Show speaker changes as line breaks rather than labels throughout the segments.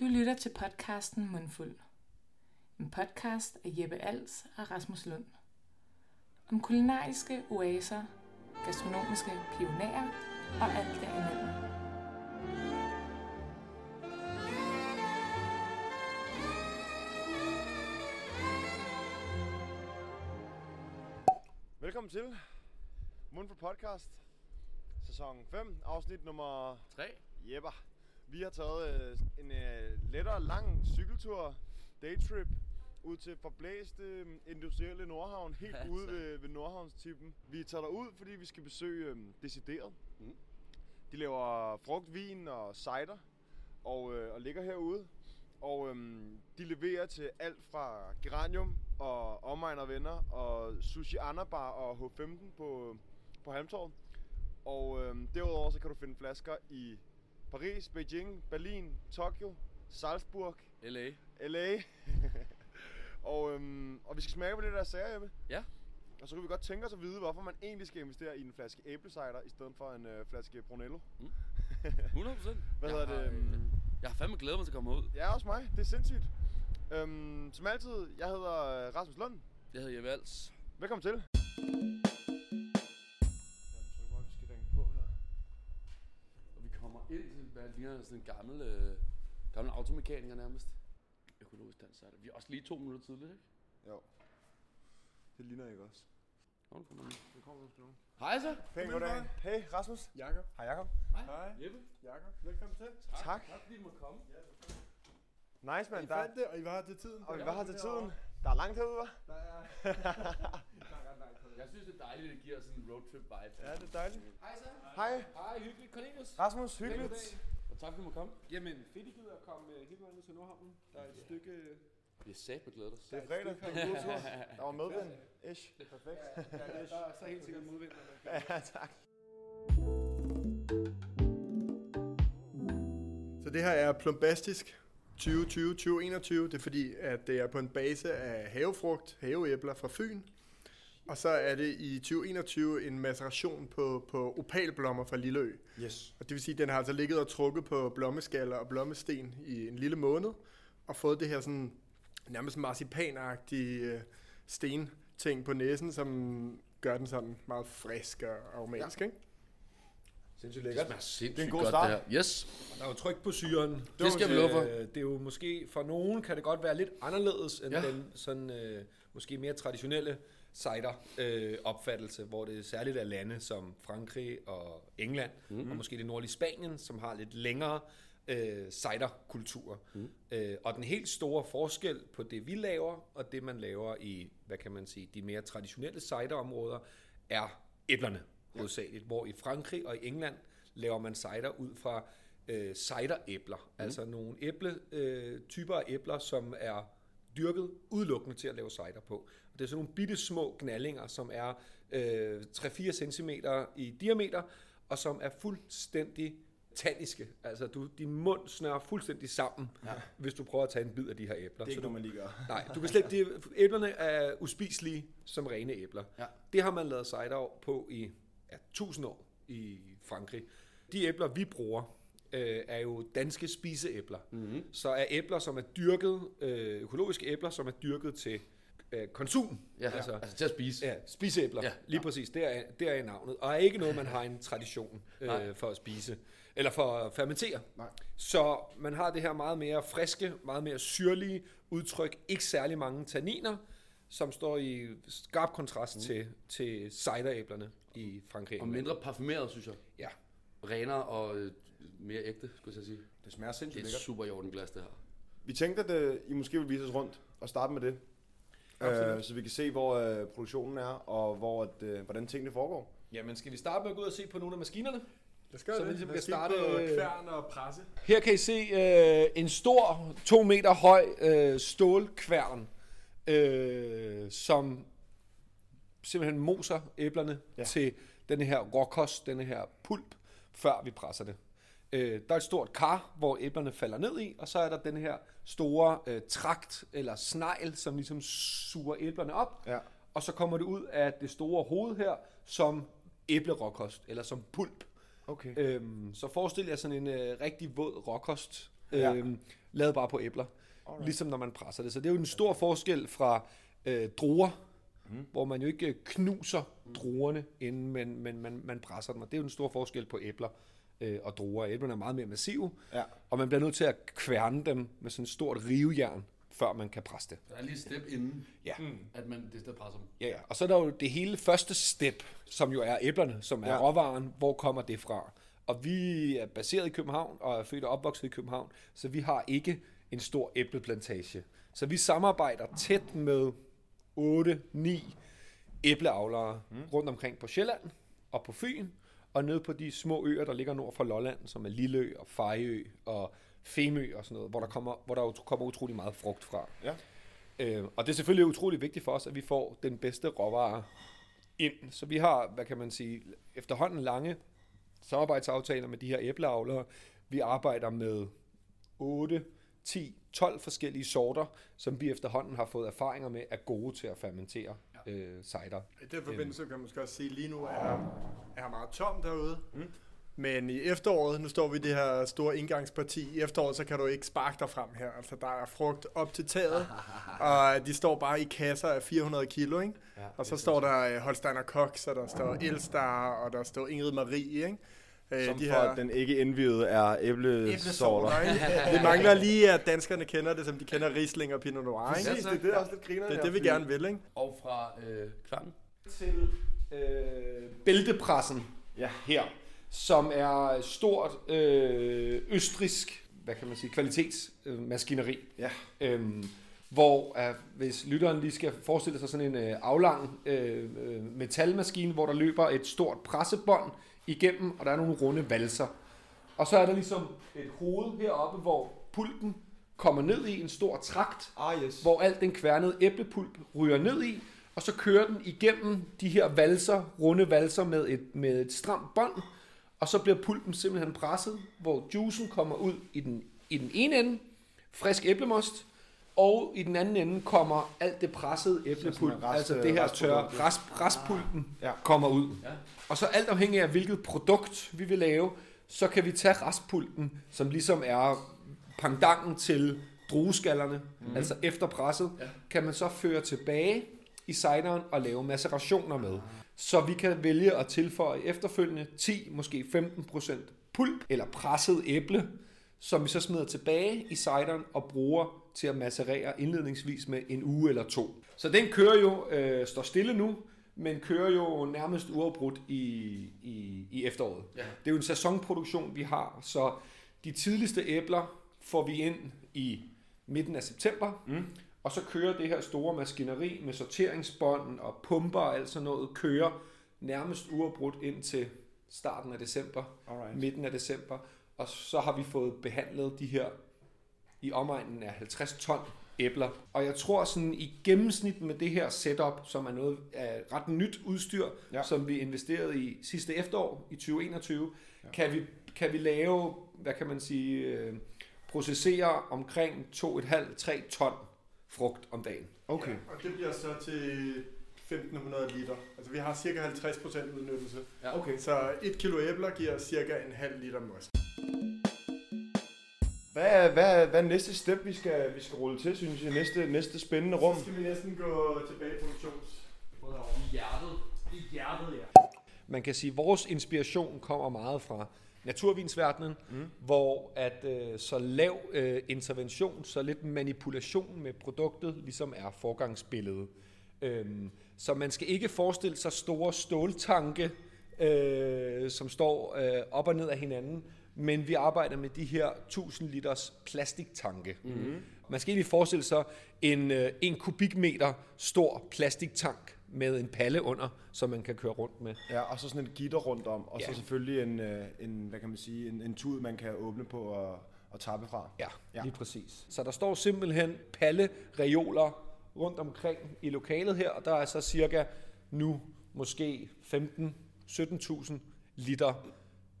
Du lytter til podcasten Mundfuld. En podcast af Jeppe Als og Rasmus Lund. Om kulinariske oaser, gastronomiske pionerer og alt derimellem.
Velkommen til Mundfuld Podcast, sæson 5, afsnit nummer
3.
Jepper. Vi har taget øh, en øh, lettere lang cykeltur, daytrip, ud til forblæste øh, industrielle Nordhavn, helt
Ja,
ude ved, ved Nordhavnstippen. Vi er taget derud, fordi vi skal besøge øh, Decideret.
Mm.
De laver frugt, vin og cider, og, øh, og ligger herude. Og øhm, de leverer til alt fra Geranium og Omegn og Venner og Sushi Anabar og H15 på, på Halmtorvet. Og øhm, derudover så kan du finde flasker i Paris, Beijing, Berlin, Tokyo, Salzburg,
LA.
LA. og, øhm, og vi skal smage på det der sager, Jeppe.
Ja.
Og så kan vi godt tænke os at vide, hvorfor man egentlig skal investere i en flaske æblecider i stedet for en øh, flaske Brunello.
100 procent.
Hvad hedder det, øhm?
Jeg har fandme glædet mig til at komme ud.
Ja, også mig. Det er sindssygt. Øhm, som altid, jeg hedder øh, Rasmus Lund.
Jeg hedder Jeppe Als.
Velkommen til. Jeg tror bare, vi skal ringe på her.
Og vi kommer ind til, hvad ligner sådan en gammel, øh, gammel automekaniker nærmest. Økologisk dans er det. Vi er også lige to minutter tidligt, ikke?
Jo. Det ligner ikke også.
Nå, nu kommer den.
Det kommer sgu.
Hej så.
Pænt goddag. Hey, Rasmus.
Jakob.
Hej, Jacob.
Hej.
Jeppe.
Jakob, velkommen til.
Tak.
Tak fordi du måtte komme.
Nice,
I
man. Der,
fandt det, og I var her til tiden.
og vi var her til tiden. Der er langt herude, hva'?
Der er... der er ret langt
Jeg synes, det er dejligt, at det giver sådan en roadtrip vibe.
Ja, det er dejligt.
Hej så.
Hej.
Hej, hyggeligt. Cornelius.
Rasmus, hyggeligt.
Og tak fordi du måtte komme.
Jamen, fedt I gider at komme øh, hele vejen til Nordhavnen. Der er et stykke...
Vi er sat med glædet os.
Det er fredag. Det er en god tur. Der var medvind. Ish.
Perfekt. Ja, der, der er så helt sikkert modvind.
Ja, tak.
Så det her er plombastisk 2020-2021. Det er fordi, at det er på en base af havefrugt, haveæbler fra Fyn. Og så er det i 2021 en maceration på, på opalblommer fra Lilleø.
Yes.
Og det vil sige, at den har altså ligget og trukket på blommeskaller og blommesten i en lille måned, og fået det her sådan nærmest marcipanagtige øh, stenting på næsen, som gør den sådan meget frisk og aromatisk, ja. ikke?
Sindssygt
Det
lækkert.
smager sindssygt
Det er en god
godt,
start.
det her. Yes.
Der er jo tryk på syren.
Det skal vi love for.
Øh, Det er jo måske, for nogen kan det godt være lidt anderledes end
Ja.
ja. den sådan, øh, måske mere traditionelle cider-opfattelse, hvor det særligt er lande som Frankrig og England, mm. og måske det nordlige Spanien, som har lidt længere øh, cider-kultur. Mm. Øh, og den helt store forskel på det, vi laver, og det, man laver i, hvad kan man sige, de mere traditionelle cider-områder, er æblerne hovedsageligt, hvor i Frankrig og i England laver man cider ud fra øh, cideræbler, mm. altså nogle æble, øh, typer af æbler, som er dyrket udelukkende til at lave cider på. Og det er sådan nogle bitte små knallinger, som er øh, 3-4 cm i diameter, og som er fuldstændig tanniske. Altså, du, din mund snører fuldstændig sammen, ja. hvis du prøver at tage en bid af de her æbler.
Det er ikke
Så du,
man lige gør.
Nej, du kan slet de, æblerne er uspiselige som rene æbler.
Ja.
Det har man lavet cider på i ja, 1000 år i Frankrig. De æbler, vi bruger, øh, er jo danske spiseæbler. Mm-hmm. Så er æbler, som er dyrket, øh, økologiske æbler, som er dyrket til øh, konsum.
Ja, altså, altså til at spise.
Ja, spiseæbler,
Ja.
ja, lige præcis. Det er, det er navnet. Og er ikke noget, man har en tradition øh, for at spise. Eller for at fermentere.
Nej.
Så man har det her meget mere friske, meget mere syrlige udtryk. Ikke særlig mange tanniner, som står i skarp kontrast mm. til, til cideræblerne i Frankrig.
Og mindre parfumeret, synes jeg.
Ja.
Renere og øh, mere ægte, skulle jeg sige.
Det smager
Det
sindssygt
er et
lækkert.
super i orden glas, det her.
Vi tænkte, at øh, I måske vil vise os rundt og starte med det. Øh, så vi kan se, hvor øh, produktionen er, og hvor, at, øh, hvordan tingene foregår.
Jamen, skal vi starte med at gå ud og se på nogle af maskinerne?
Lad os gøre
Så
det.
vi ligesom kan starte, øh,
kværn og presse.
Her kan I se øh, en stor, to meter høj øh, stålkværn, øh, som simpelthen moser æblerne
ja.
til denne her råkost, denne her pulp, før vi presser det. Øh, der er et stort kar, hvor æblerne falder ned i, og så er der den her store øh, trakt eller snegl, som ligesom suger æblerne op,
Ja.
og så kommer det ud af det store hoved her som æbleråkost, eller som pulp.
Okay.
Øhm, så forestil jer sådan en øh, rigtig våd råkost,
Ja.
øhm, lavet bare på æbler. Alright. Ligesom når man presser det. Så det er jo en stor forskel fra øh, druer, mm. hvor man jo ikke øh, knuser druerne inden, men, men man, man presser dem. Og det er jo en stor forskel på æbler øh, og druer. Æblerne er meget mere massive,
Ja.
og man bliver nødt til at kværne dem med sådan et stort rivejern, før man kan presse det.
Der er lige et step inden,
Ja.
at man det stedet presser dem.
Ja, ja. Og så er der jo det hele første step, som jo er æblerne, som er
ja.
råvaren. Hvor kommer det fra? Og vi er baseret i København, og er født og opvokset i København, så vi har ikke en stor æbleplantage. Så vi samarbejder tæt med 8-9 æbleavlere mm. rundt omkring på Sjælland og på Fyn, og nede på de små øer, der ligger nord for Lolland, som er Lilleø og Fejø og Femø og sådan noget, hvor der kommer, hvor der kommer utrolig meget frugt fra.
Ja.
Øh, og det er selvfølgelig utrolig vigtigt for os, at vi får den bedste råvare ind. Så vi har, hvad kan man sige, efterhånden lange samarbejdsaftaler med de her æbleavlere. Vi arbejder med 8, 10, 12 forskellige sorter, som vi efterhånden har fået erfaringer med, er gode til at fermentere. Øh, cider.
I den forbindelse kan man måske også sige, at lige nu er er meget tomt derude. Mm. Men i efteråret, nu står vi i det her store indgangsparti, i efteråret, så kan du ikke sparke dig frem her. Altså, der er frugt op til taget, og de står bare i kasser af 400 kilo, ikke? Ja, og så står der øh, Holsteiner Cox, og der står Elstar, og der står Ingrid Marie, ikke? Øh,
Som for at den ikke indvidede er æblesorter.
ikke? Det mangler lige, at danskerne kender det, som de kender Riesling og Pinot Noir, ikke?
Præcis, det, det er også lidt griner.
Det er det, vi gerne vil, ikke?
Og fra øh, kværnen.
til øh, bæltepressen
Ja.
her, som er stort øh, østrisk, hvad kan man sige, kvalitetsmaskineri.
Ja.
Øhm, hvor øh, hvis lytteren lige skal forestille sig sådan en øh, aflang øh, øh, metalmaskine, hvor der løber et stort pressebånd igennem, og der er nogle runde valser. Og så er der ligesom et hoved heroppe, hvor pulten kommer ned i en stor trakt,
Ah, yes.
hvor alt den kværnede æblepulp ryger ned i, og så kører den igennem de her valser, runde valser med et, med et stramt bånd, og så bliver pulpen simpelthen presset, hvor juicen kommer ud i den, i den ene ende, frisk æblemost, og i den anden ende kommer alt det pressede æblepulp,
rest-
altså det her tørre rest, restpulpen,
Ja.
kommer ud.
Ja.
Og så alt afhængig af, hvilket produkt vi vil lave, så kan vi tage restpulpen, som ligesom er pangdangen til drueskallerne, mm. altså efter presset,
Ja.
ja. kan man så føre tilbage i cideren og lave macerationer med. Så vi kan vælge at tilføje efterfølgende 10, måske 15% pulp eller presset æble, som vi så smider tilbage i cideren og bruger til at macerere indledningsvis med en uge eller to. Så den kører jo, øh, står stille nu, men kører jo nærmest uafbrudt i, i, i efteråret.
Ja.
Det er jo en sæsonproduktion, vi har, så de tidligste æbler får vi ind i midten af september, mm. og så kører det her store maskineri med sorteringsbånd og pumper og alt sådan noget, kører nærmest uafbrudt ind til starten af december,
Alright.
midten af december, og så har vi fået behandlet de her i omegnen af 50 ton æbler. Og jeg tror sådan i gennemsnit med det her setup, som er noget af ret nyt udstyr,
Ja.
som vi investerede i sidste efterår i 2021, ja. kan, vi, kan vi lave, hvad kan man sige, øh, processere omkring 2,5-3 ton frugt om dagen.
Okay.
Ja, og det bliver så til 1500 liter. Altså vi har cirka 50% udnyttelse.
Ja.
Okay.
Så et kilo æbler giver cirka en halv liter most.
Hvad er, hvad, er, hvad er næste step, vi skal, vi skal rulle til, synes jeg? Næste, næste spændende rum?
Så skal vi næsten gå tilbage i produktions.
I hjertet. I hjertet, ja.
Man kan sige, at vores inspiration kommer meget fra naturvinsverdenen, mm. hvor at øh, så lav øh, intervention, så lidt manipulation med produktet, ligesom er forgangsbilledet. Øhm, så man skal ikke forestille sig store ståltanke, øh, som står øh, op og ned af hinanden, men vi arbejder med de her 1000 liters plastiktanke. Mm. Man skal egentlig forestille sig en, øh, en kubikmeter stor plastiktank med en palle under, som man kan køre rundt med.
Ja, og så sådan et gitter rundt om, og
Ja.
så selvfølgelig en, øh, en, hvad kan man sige, en, en tud, man kan åbne på og, og tappe fra.
Ja,
Ja.
ja, lige præcis. Så der står simpelthen palle reoler rundt omkring i lokalet her, og der er så cirka nu måske 15-17.000 liter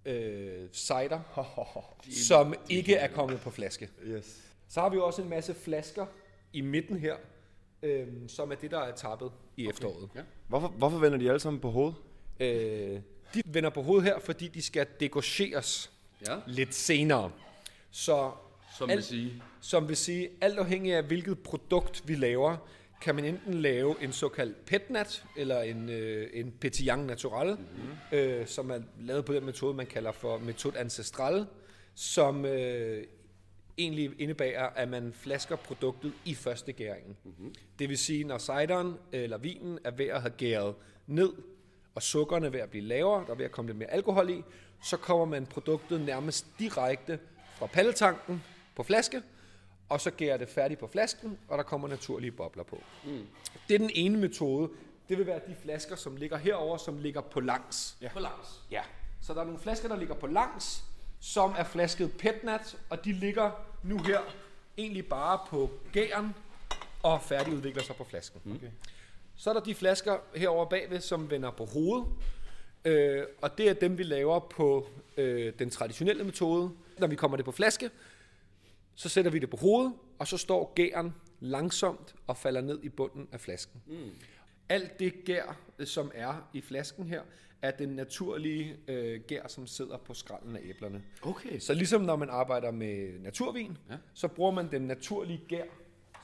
øh, cider, som ikke er kommet på flaske.
Yes.
Så har vi også en masse flasker i midten her, øh, som er det, der er tappet i efteråret.
Hvorfor, hvorfor vender de alle sammen på hovedet?
Øh, de vender på hovedet her, fordi de skal degaucheres
Ja.
lidt senere. Så
Som
Alt-
vil sige,
som vil sige, alt afhængig af hvilket produkt vi laver, kan man enten lave en såkaldt petnat, eller en, øh, en petillon natural, mm-hmm. øh, som er lavet på den metode, man kalder for metode ancestral, som øh, egentlig indebærer, at man flasker produktet i første gæringen. Mm-hmm. Det vil sige, når cideren eller vinen er ved at have gæret ned, og sukkerne er ved at blive lavere, der er ved at komme lidt mere alkohol i, så kommer man produktet nærmest direkte fra palletanken på flaske, og så gærer det færdigt på flasken, og der kommer naturlige bobler på. Mm. Det er den ene metode. Det vil være de flasker, som ligger herover, som ligger på langs.
ja. på langs.
Ja. Så der er nogle flasker, der ligger på langs, som er flasket petnat, og de ligger nu her egentlig bare på gæren og færdigudvikler sig på flasken. Okay. Så er der de flasker herover bagved, som vender på hovedet, øh, og det er dem, vi laver på øh, den traditionelle metode. Når vi kommer det på flaske, så sætter vi det på hovedet, og så står gæren langsomt og falder ned i bunden af flasken. Mm. Alt det gær, øh, som er i flasken her, er den naturlige øh, gær, som sidder på skralden af æblerne.
Okay.
Så ligesom når man arbejder med naturvin,
Ja.
ja. så bruger man den naturlige gær,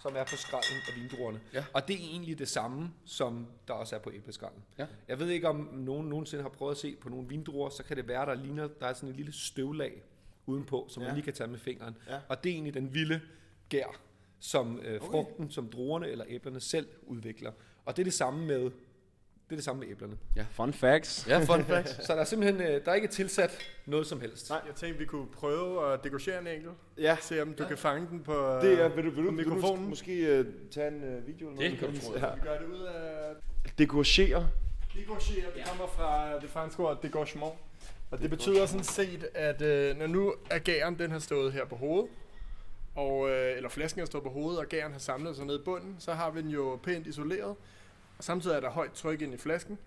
som er på skralden af vindruerne.
Ja.
Og det er egentlig det samme, som der også er på æbleskralden.
Ja.
Jeg ved ikke, om nogen nogensinde har prøvet at se på nogle vindruer, så kan det være, der ligner, der er sådan et lille støvlag udenpå, som ja.
Ja.
man lige kan tage med fingeren.
Ja.
Og det er egentlig den vilde gær, som øh, frugten, som druerne eller æblerne selv udvikler. Og det er det samme med, det er det samme med æblerne.
Fun facts.
Ja, fun fact.
Så der er simpelthen øh, der er ikke tilsat noget som helst.
Nej, jeg tænkte, vi kunne prøve at dekorere en enkelt.
Ja,
Se om du kan fange den på,
det er, vil du, vil du,
på
vil du
mikrofonen.
måske uh, tage en uh, video eller
Det
noget?
kan du tro.
Ja.
Vi gør det ud af
Dekorere.
Degocher, det kommer fra det franske ord degorgement. Og det betyder sådan set, at øh, når nu er gæren, den har stået her på hovedet, og, øh, eller flasken har stået på hovedet, og gæren har samlet sig ned i bunden, så har vi den jo pænt isoleret. Og samtidig er der højt tryk ind i flasken.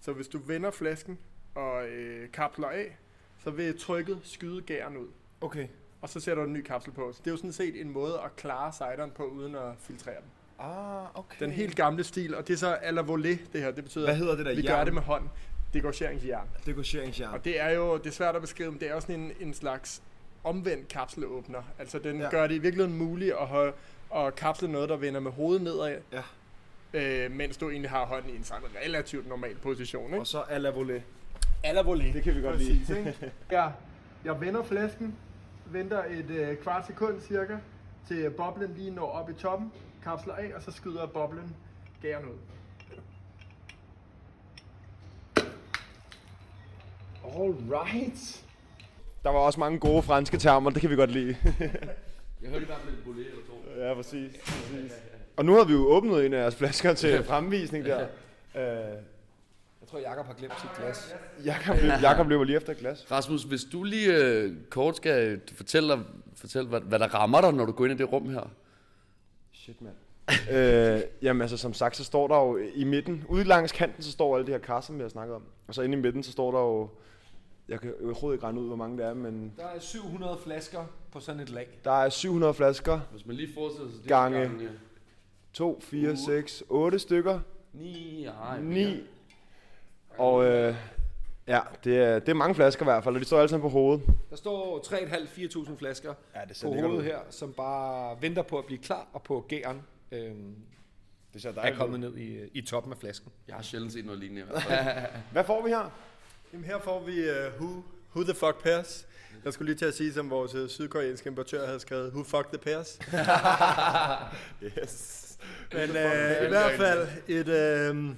Så hvis du vender flasken og øh, kapsler af, så vil trykket skyde gæren ud.
Okay.
Og så sætter du en ny kapsel på. Så det er jo sådan set en måde at klare cideren på, uden at filtrere den.
Ah, okay.
Den helt gamle stil, og det er så à la volée, det her. Det betyder,
Hvad hedder det der
vi gør det med hånd. Degorgeringsjern.
Dekoreringsjern.
Og det er jo det er svært at beskrive, men det er jo sådan en, en slags omvendt kapselåbner. Altså den
Ja.
gør det i virkeligheden muligt at, have, at kapsle noget, der vender med hovedet nedad,
Ja.
øh, mens du egentlig har hånden i en sådan relativt normal position. Ikke?
Og så à la volée.
À la volée.
Det kan vi godt
Præcis,
lide.
ikke? ja, jeg vender flasken, venter et øh, kvart sekund cirka, til boblen lige når op i toppen, kapsler af, og så skyder boblen gæren ud.
Alright. Der var også mange gode franske termer, det kan vi godt lide.
Jeg hørte i hvert fald et bolé eller to.
ja, præcis. præcis. Og nu har vi jo åbnet en af jeres flasker til fremvisning der. Øh,
Jeg tror, Jakob har glemt sit glas.
Jakob, Jakob løber lige efter et glas.
Rasmus, hvis du lige øh, kort skal fortælle, dig- fortælle hvad, hvad der rammer dig, når du går ind i det rum her.
Shit, mand. øh, jamen altså, som sagt, så står der jo i midten, ude langs kanten, så står alle de her kasser, vi har snakket om. Og så inde i midten, så står der jo, jeg kan overhovedet ikke regne ud, hvor mange det er, men
Der er 700 flasker på sådan et lag.
der er 700 flasker,
Hvis man lige forestiller sig det
Gange.
gange
2, 4, 6, 8 stykker,
9, ej,
9. Og øh, ja, det er, det er mange flasker i hvert fald, og de står alle sammen på hovedet.
Der står 3.500-4.000 flasker
Ja, det
på hovedet her, som bare venter på at blive klar, og på gæren øhm,
Det ser
er kommet ned i, i toppen af flasken.
Jeg har sjældent set noget lignende. i hvert fald.
Hvad får vi her?
Jamen her får vi uh, who, who the fuck pairs. Jeg skulle lige til at sige, som vores uh, sydkoreanske importør havde skrevet, who fuck the pairs.
Yes.
Men uh, i hvert fald et, uh,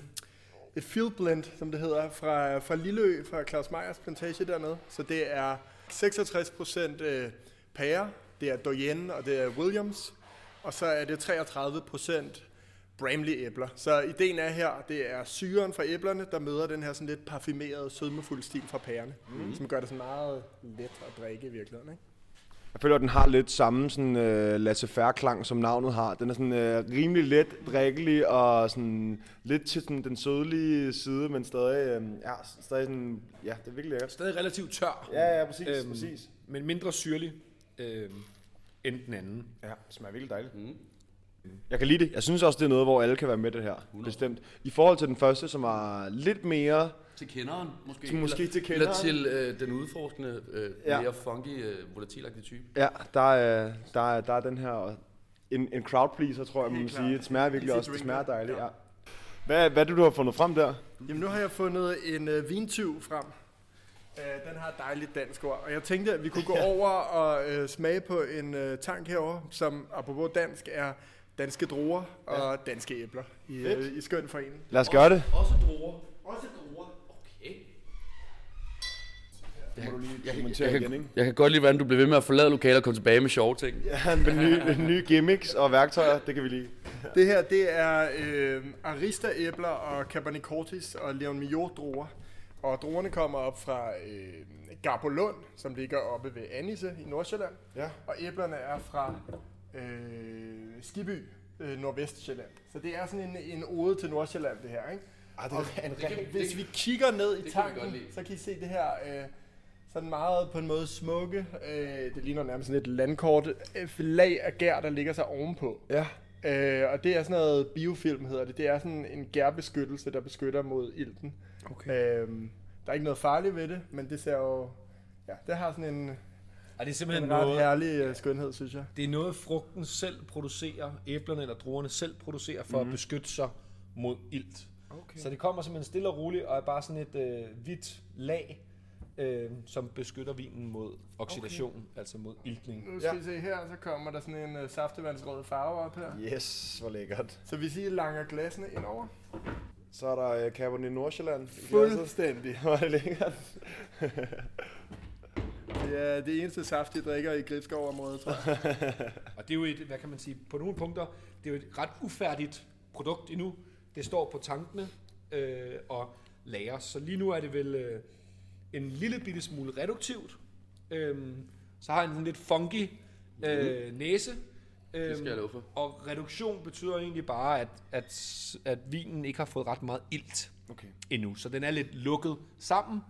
et field blend, som det hedder, fra, fra Lilleø, fra Claus Meyers plantage dernede. Så det er 66% uh, pære, det er Doyen og det er Williams, og så er det 33% Bramley æbler. Så ideen er her, det er syren fra æblerne, der møder den her sådan lidt parfumerede, sødmefulde stil fra pærerne, mm. som gør det sådan meget let at drikke i virkeligheden. Ikke?
Jeg føler, at den har lidt samme sådan, øh, laissez-faire klang, som navnet har. Den er sådan øh, rimelig let drikkelig og sådan lidt til sådan, den sødlige side, men stadig, øh, ja, stadig sådan, ja, det er virkelig lækkert.
Stadig relativt tør,
Ja, ja, præcis,
Øhm.
præcis.
men mindre syrlig øhm, end den anden.
Ja, det smager virkelig dejligt.
Mm.
Jeg kan lide det. Jeg synes også, det er noget, hvor alle kan være med det her.
100.
Bestemt. I forhold til den første, som var lidt mere...
Til kenderen, måske.
Til- måske
eller,
til
Eller
kenderen.
til øh, den udforskende, øh,
Ja.
mere funky, øh, volatilagtige type.
Ja, der er, der er, der er den her... En, en crowd pleaser, tror jeg, man må sige. Det smager virkelig også. Det smager dejligt,
Ja.
ja. Hvad, hvad er det, du har fundet frem der?
Jamen, nu har jeg fundet en øh, vintyv frem. Øh, den har et dejligt dansk ord. Og jeg tænkte, at vi kunne gå over og øh, smage på en øh, tank herover, som apropos dansk er danske druer og danske æbler i, øh, i skøn forening.
Lad os gøre det.
Også druer.
Også druer.
Okay.
må du lige
jeg, kan-
kommentere
jeg,
igen,
kan,
ikke?
jeg kan godt lide, hvordan du bliver ved med at forlade lokalet og komme tilbage med sjove ting.
Ja, med nye, nye gimmicks og værktøjer, det kan vi lide.
Det her, det er øh, Arista-æbler og Cabernet Cortis og Leon Miot druer. Og druerne kommer op fra øh, Garbolund, som ligger oppe ved Annisse i Nordsjælland.
Ja.
Og æblerne er fra øh, Skiby, øh, Nordvestjylland. Så det er sådan en, en ode til Nordsjælland, det her, ikke?
Ah, det
Og
en
det kan-
hvis vi kigger ned i tanken, så kan I se det her øh, sådan meget på en måde smukke. Øh, det ligner nærmest sådan et landkort øh, lag af gær, der ligger sig ovenpå.
Ja.
Øh, og det er sådan noget biofilm, hedder det. Det er sådan en gærbeskyttelse, der beskytter mod ilten.
Okay.
Øh, der er ikke noget farligt ved det, men det ser jo... Ja, det har sådan en,
Og det er simpelthen
en ret
noget,
herlig øh, skønhed, synes jeg.
det er noget, frugten selv producerer, æblerne eller druerne selv producerer, for mm. at beskytte sig mod ilt.
Okay.
Så det kommer simpelthen stille og roligt, og er bare sådan et øh, hvidt lag, øh, som beskytter vinen mod oxidation, okay. altså mod iltning.
Nu skal ja. I se her, så kommer der sådan en øh, saftevandsrød farve op her.
Yes, hvor lækkert.
Så hvis I langer glasene indover.
Så er der uh, Cabernet Nordsjælland.
Fuldstændig.
Hvor er det lækkert.
Det er det eneste saft, de drikker i Gribskov-området, tror jeg.
Og det er jo et, hvad kan man sige, på nogle punkter, det er jo et ret ufærdigt produkt endnu. Det står på tankene øh, og lagres. Så lige nu er det vel øh, en lille bitte smule reduktivt. Øhm, så har han sådan lidt funky øh, næse. Øhm,
Det skal jeg love for.
Og reduktion betyder egentlig bare, at, at, at vinen ikke har fået ret meget ilt
Okay.
endnu. Så den er lidt lukket sammen.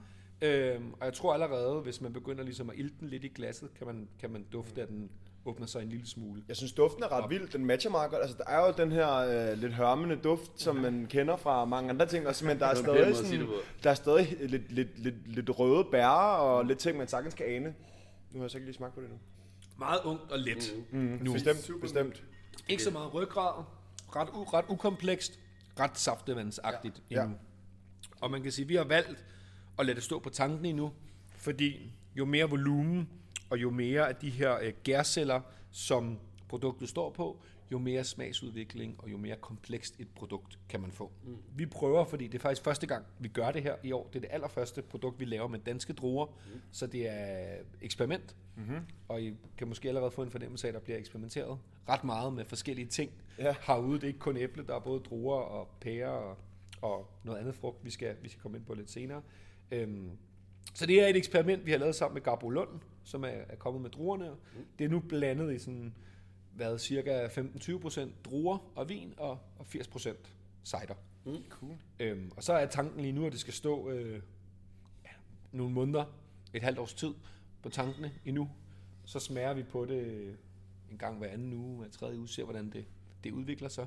Øhm, og jeg tror allerede, hvis man begynder ligesom at ilte den lidt i glasset, kan man, kan man dufte, at den åbner sig en lille smule.
Jeg synes, duften er ret vild. Den matcher meget godt. Altså, der er jo den her øh, lidt hørmende duft, som man kender fra mange andre ting. Også, men der er stadig, sådan, der er stadig lidt, lidt, lidt, lidt røde bær og lidt ting, man sagtens kan ane. Nu har jeg så ikke lige smagt på det nu.
Meget ungt og let. Mm.
Mm,
Nu.
Bestemt, bestemt.
Ikke så meget ryggrad. Ret, u, ret ukomplekst. Ret saftevandsagtigt
Ja.
endnu. Og man kan sige, at vi har valgt at lade det stå på tanken endnu, fordi jo mere volumen og jo mere af de her øh, gærceller, som produktet står på, jo mere smagsudvikling og jo mere komplekst et produkt kan man få. Mm. Vi prøver, fordi det er faktisk første gang, vi gør det her i år. Det er det allerførste produkt, vi laver med danske druer, mm. så det er eksperiment. Mm-hmm. Og I kan måske allerede få en fornemmelse af, at der bliver eksperimenteret ret meget med forskellige ting
Ja.
herude. Det er ikke kun æble, der er både druer og pærer og, og noget andet frugt, vi skal, vi skal komme ind på lidt senere. Øhm, så det er et eksperiment, vi har lavet sammen med Garbo Lund, som er, er kommet med druerne. Mm. Det er nu blandet i sådan, hvad, cirka 15-20% druer og vin og, og 80% cider.
Mm.
Cool.
Øhm, og så er tanken lige nu, at det skal stå øh, ja, nogle måneder, et halvt års tid på tankene endnu. Så smager vi på det en gang hver anden uge, hver tredje uge, ser hvordan det, det udvikler sig.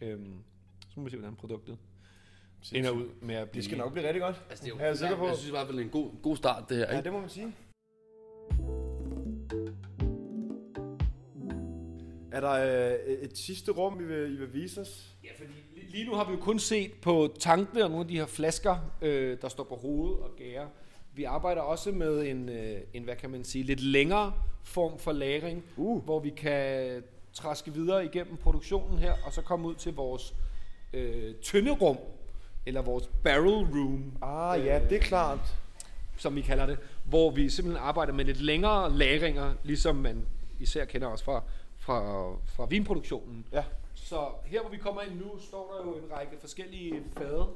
Ja.
Øhm, så må vi se, hvordan produktet ender ud med at blive...
Det skal nok blive rigtig godt.
Altså, det er jo,
Er jeg sikker på?
Jeg synes i hvert fald, det er en god, god start, det her.
Ja,
Ikke?
det må man sige. Er der øh, et sidste rum, I vil, I vil vise os?
Ja, fordi li- lige nu har vi jo kun set på tankene og nogle af de her flasker, øh, der står på hovedet og gærer. Vi arbejder også med en, øh, en, hvad kan man sige, lidt længere form for lagring,
Uh.
hvor vi kan traske videre igennem produktionen her, og så komme ud til vores øh, tynderum, eller vores barrel room,
Ah, ja, det er klart.
som vi kalder det, hvor vi simpelthen arbejder med lidt længere lagringer, ligesom man især kender os fra, fra, fra vinproduktionen.
Ja.
Så her hvor vi kommer ind nu, står der jo en række forskellige fade.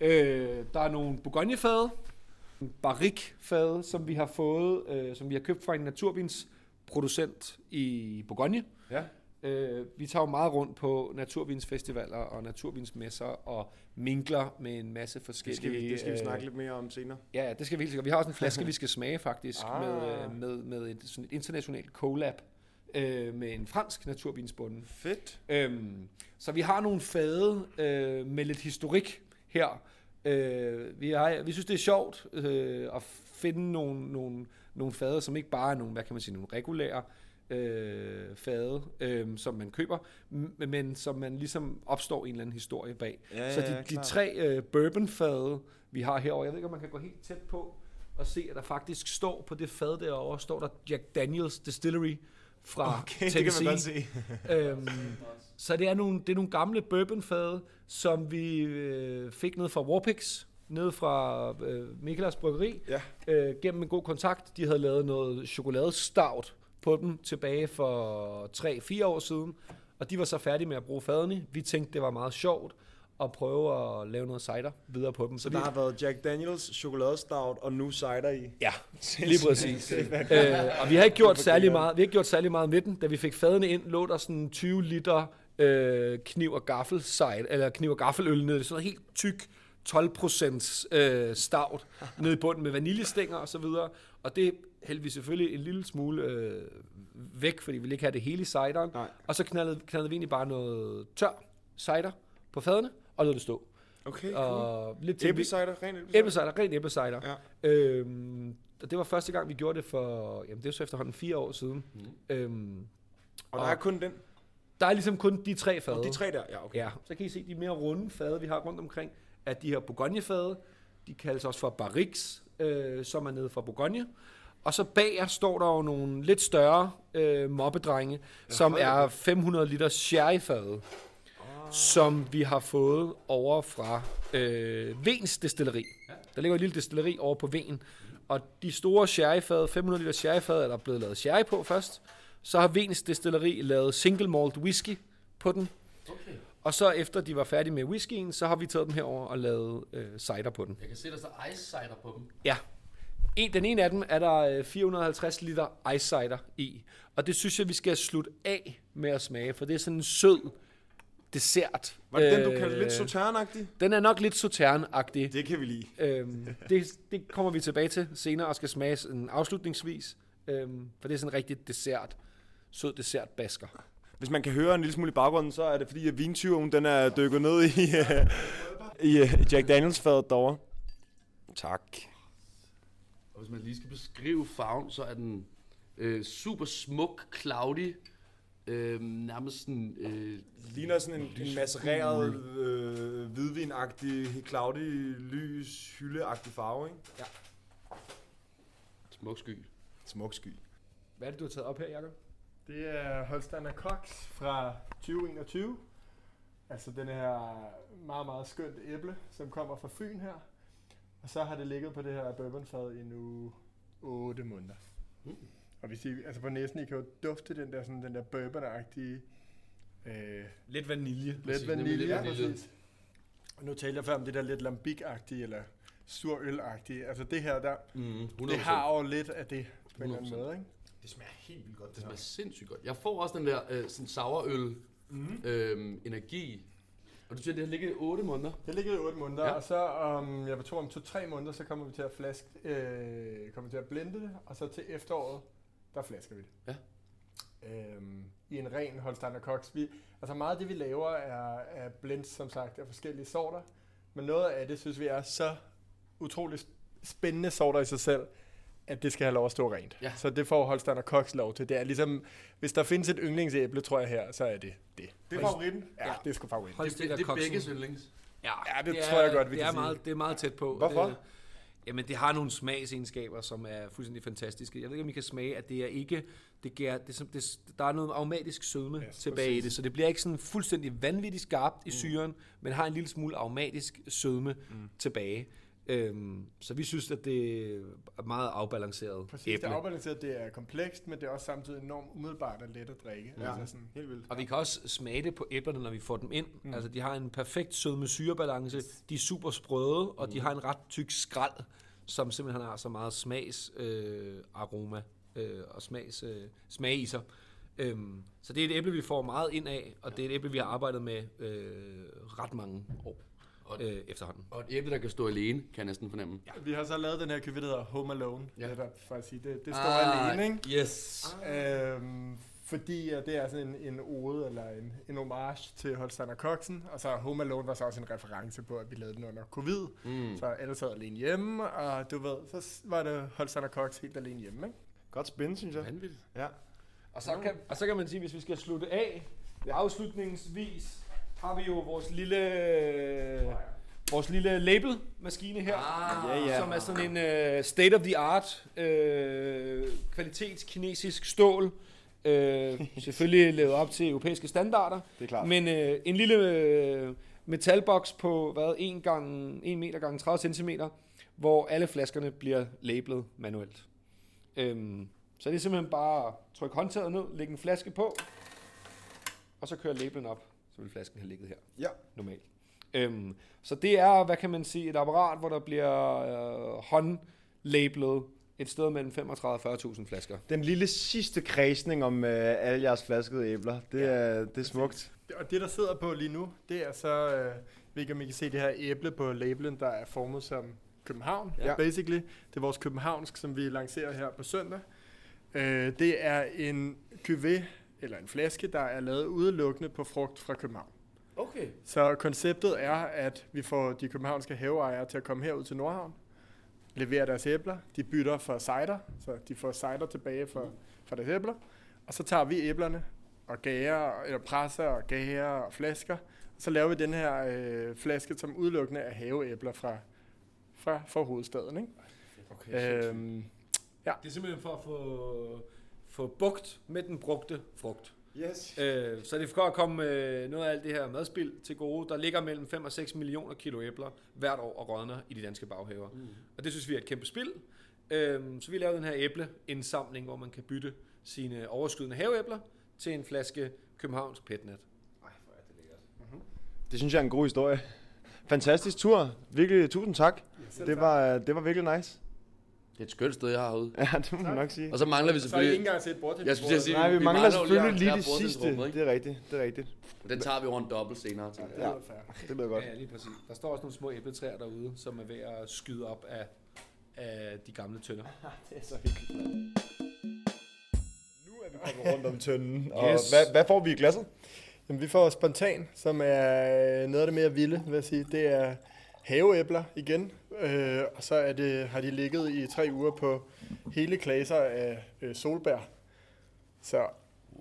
Øh, der er nogle Bourgogne-fade, barrique-fade, som vi har fået, øh, som vi har købt fra en naturvinsproducent i Bourgogne.
Ja.
Øh, vi tager jo meget rundt på naturvinsfestivaler og naturvinsmesser og minkler med en masse
Det
forskellige...
skal, vi, det skal vi
øh,
snakke lidt mere om senere.
Ja, det skal vi helt sikkert. Vi har også en flaske, vi skal smage faktisk,
Ah.
med, øh, med, med et, sådan et internationalt collab øh, med en fransk naturvinsbonde.
Fedt.
Øhm, så vi har nogle fade øh, med lidt historik her. Øh, vi, har, vi synes, det er sjovt øh, at finde nogle, nogle, nogle fade, som ikke bare er nogle, hvad kan man sige, nogle regulære øh, fade, øh, som man køber, men som man ligesom opstår en eller anden historie bag.
Ja,
så de,
ja,
de tre øh, bourbonfade, vi har herovre, jeg ved ikke, om man kan gå helt tæt på og se, at der faktisk står på det fad derovre, står der Jack Daniels Distillery fra
Okay, det kan
Tennessee.
man godt se.
Øhm, så det er nogle, det er nogle gamle bourbonfade, som vi øh, fik ned fra Warpix, ned fra øh, Mikelas Bryggeri,
Ja.
øh, gennem en god kontakt. De havde lavet noget chokoladestout på dem tilbage for 3-4 år siden, og de var så færdige med at bruge fadene. Vi tænkte, det var meget sjovt at prøve at lave noget cider videre på dem.
Så
vi,
der har været Jack Daniels chokoladestout og nu cider i.
Ja, lige præcis. øh, og vi har ikke gjort særlig meget, vi har ikke gjort særlig meget med den. Da vi fik fadene ind, lå der sådan 20 liter øh, kniv og gaffel cider, eller kniv og gaffeløl nede. Sådan noget helt tyk 12% øh, stout nede i bunden med vaniljestænger og så videre. Og det hældte vi selvfølgelig en lille smule øh, væk, fordi vi ville ikke have det hele i cideren.
Nej.
Og så knaldede, knaldede vi egentlig bare noget tør cider på fadene, og lod det stå.
Okay, cool.
Og lidt til
Æblecider, ren æblecider.
Æblecider, ren æblecider.
Ja.
Øhm, og det var første gang, vi gjorde det for, jamen det er så efterhånden fire år siden. Mm. Øhm,
Og der er kun den.
der er ligesom kun de tre fade.
Og de tre der, ja, okay.
Ja, så kan I se de mere runde fade, vi har rundt omkring, at de her Bourgogne-fade, de kaldes også for barriques, øh, som er nede fra Bourgogne. Og så bag jer står der jo nogle lidt større øh, mobbedrenge, som
hold da
er 500 liter sherryfade, som vi har fået over fra øh, Vens Destilleri. Der ligger et lille destilleri over på Ven. Og de store sherryfade, 500 liter sherryfade, er der blevet lavet sherry på først. Så har Vens Destilleri lavet single malt whisky på den.
Okay.
Og så efter de var færdige med whiskyen, så har vi taget dem herover og lavet øh, cider på den.
Jeg kan se, der står ice cider på dem.
Ja. En, den ene af dem er der øh, 450 liter ice cider i. Og det synes jeg, vi skal slutte af med at smage, for det er sådan en sød dessert.
Var det den, du
Øh,
kaldte lidt sauternagtig?
Den er nok lidt sauterne-agtig.
Det kan vi lide.
Øhm, det, det kommer vi tilbage til senere og skal smage sådan afslutningsvis. Øhm, for det er sådan en rigtig dessert. Sød dessert basker.
Hvis man kan høre en lille smule i baggrunden, så er det fordi, at vintyven den er dykket ned i, øh, i øh, Jack Daniels fadet derovre. Tak.
Og hvis man lige skal beskrive farven, så er den øh, super smuk, cloudy, øh, nærmest sådan... Øh,
Ligner sådan en, en macereret, øh, hvidvinagtig, cloudy, lys, hyldeagtig farve, ikke?
smuk sky.
Smuk sky.
Hvad er det, du har taget op her, Jacob?
Det er Holsteiner Cox fra 2021. Altså den her meget, meget skønt æble, som kommer fra Fyn her. Og så har det ligget på det her bourbonfad i nu 8 måneder.
Mm.
Og hvis I, altså på næsen, I kan jo dufte den der, sådan, den der bourbonagtige, øh,
Lidt vanilje.
lidt
Præcis,
vanilje.
lidt
Ja,
vanilje.
præcis. Og nu talte jeg før om det der lidt lambik-agtige, eller surøl-agtige. Altså det her der,
Mm, 100%.
det har jo lidt af det på en eller anden
100%.
måde, ikke?
Det smager helt vildt godt,
Det smager sindssygt godt. Jeg får også den der øh, sådan sourøl
Mm.
øh, energi. Og du siger, det har ligget i 8 måneder.
Det ligger i 8 måneder,
Ja.
og så om, jeg tror om 2-3 måneder, så kommer vi til at flaske, øh, kommer til at blende det, og så til efteråret, der flasker vi det.
Ja.
Øhm, I en ren Holsteiner Cox. Vi, altså meget af det, vi laver, er, er blends, som sagt, af forskellige sorter, men noget af det, synes vi er så utroligt spændende sorter i sig selv, at det skal have lov at stå rent.
Ja.
Så det får Holsteiner Cox lov til. Det er ligesom, hvis der findes et yndlingsæble, tror jeg her, så er det det.
Det er favoritten.
Ja, det er sgu favorit.
Det, det, det er begge yndlings.
Ja,
Ja, det tror jeg godt, vi
det
kan
er
sige.
meget, Det er meget tæt på.
Hvorfor?
Øh, jamen, det har nogle smagsegenskaber, som er fuldstændig fantastiske. Jeg ved ikke, om I kan smage, at det er ikke... Det giver, det, er det, der er noget aromatisk sødme
Yes,
tilbage i
præcis.
det, så det bliver ikke sådan fuldstændig vanvittigt skarpt i syren, men har en lille smule aromatisk sødme mm. tilbage. Øhm, så vi synes, at det er meget afbalanceret
Præcis, det
æble.
er afbalanceret, det er komplekst, men det er også samtidig enormt umiddelbart og let at drikke.
Ja.
Altså sådan,
Helt vildt.
Og vi kan også smage det på æblerne, når vi får dem ind. Mm. Altså, de har en perfekt sødme syrebalance. De er super sprøde, og de har en ret tyk skrald, som simpelthen har så meget smags øh, aroma øh, og smags, øh, smag i sig. Øhm, så det er et æble, vi får meget ind af, og det er et æble, vi har arbejdet med øh, ret mange år
Og,
øh, efterhånden.
og et æble, der kan stå alene, kan jeg næsten fornemme.
ja. Vi har så lavet den her købe, der hedder Home Alone,
Ja.
ja. at sige, det, det står ah, alene, ikke?
Yes.
Øhm, fordi at det er sådan en, en ode eller en, en homage til Holstein og Koksen, og så Home Alone var så også en reference på, at vi lavede den under covid,
Mm.
så alle sad alene hjemme, og du ved, så var det Holstein og Koks helt alene hjemme, ikke?
Godt spin, synes jeg.
Vanvittigt.
Ja.
Og så, kan, og så kan man sige, hvis vi skal slutte af, afslutningsvis har vi jo vores lille, vores lille label-maskine her,
Ah,
Ja, ja.
som er sådan en uh, state-of-the-art uh, kvalitets kinesisk stål. Uh, selvfølgelig lavet op til europæiske standarder,
Det er klart.
men uh, en lille uh, metalboks på hvad, 1, gange, 1 meter gange 30 cm, hvor alle flaskerne bliver labelet manuelt. Um, så det er simpelthen bare at trykke håndtaget ned, lægge en flaske på, og så kører labelen op, så vil flasken have ligget her
Ja.
normalt. Øhm, så det er, hvad kan man sige, et apparat, hvor der bliver øh, håndlabelet et sted mellem 35 og 40.000 flasker.
Den lille sidste kredsning om øh, alle jeres flaskede æbler, det, er, det er smukt.
Og det, der sidder på lige nu, det er så, øh, om I kan se det her æble på labelen, der er formet som København,
Ja.
ja. basically. Det er vores københavnsk, som vi lancerer her på søndag. Øh, det er en cuvée, eller en flaske, der er lavet udelukkende på frugt fra København.
Okay.
Så konceptet er, at vi får de københavnske haveejere til at komme herud til Nordhavn, levere deres æbler, de bytter for cider, så de får cider tilbage for, for deres æbler, og så tager vi æblerne og gager, eller presser og gager og flasker, og så laver vi den her øh, flaske, som udelukkende er haveæbler fra, fra, fra hovedstaden. Ikke?
Okay,
Øhm,
det er simpelthen for at få, få bugt med den brugte frugt.
Yes.
Øh, så det er for at komme øh, noget af alt det her madspild til gode. Der ligger mellem 5 og 6 millioner kilo æbler hvert år og rådner i de danske baghaver. Mm. Og det synes vi er et kæmpe spild. Øhm, så vi lavede den her æbleindsamling, hvor man kan bytte sine overskydende haveæbler til en flaske Københavns Petnet.
Det synes jeg er en god historie. Fantastisk tur. Virkelig, tusind tak. Det var, det var virkelig nice.
Det er et skønt sted, jeg har herude.
Ja, det må man nok sige.
Og så mangler vi
så har I ikke
selvfølgelig...
engang set bord
Jeg skulle til at sige,
Nej, vi,
vi
mangler
mangler jo lige
selvfølgelig lige
erklære
det sidste.
ikke?
Det er rigtigt, det er rigtigt.
Den tager vi over en dobbelt senere. jeg.
Ja. Det lyder fair.
Det lyder godt.
Ja, lige præcis. Der står også nogle små æbletræer derude, som er ved at skyde op af, af de gamle tønder.
Det er så hyggeligt. Nu er vi kommet rundt om tønden. Og
Yes.
hvad, hvad får vi i glasset?
Jamen, vi får spontan, som er noget af det mere vilde, vil jeg sige. Det er haveæbler igen, øh, og så er det, har de ligget i tre uger på hele klaser af øh, solbær. Så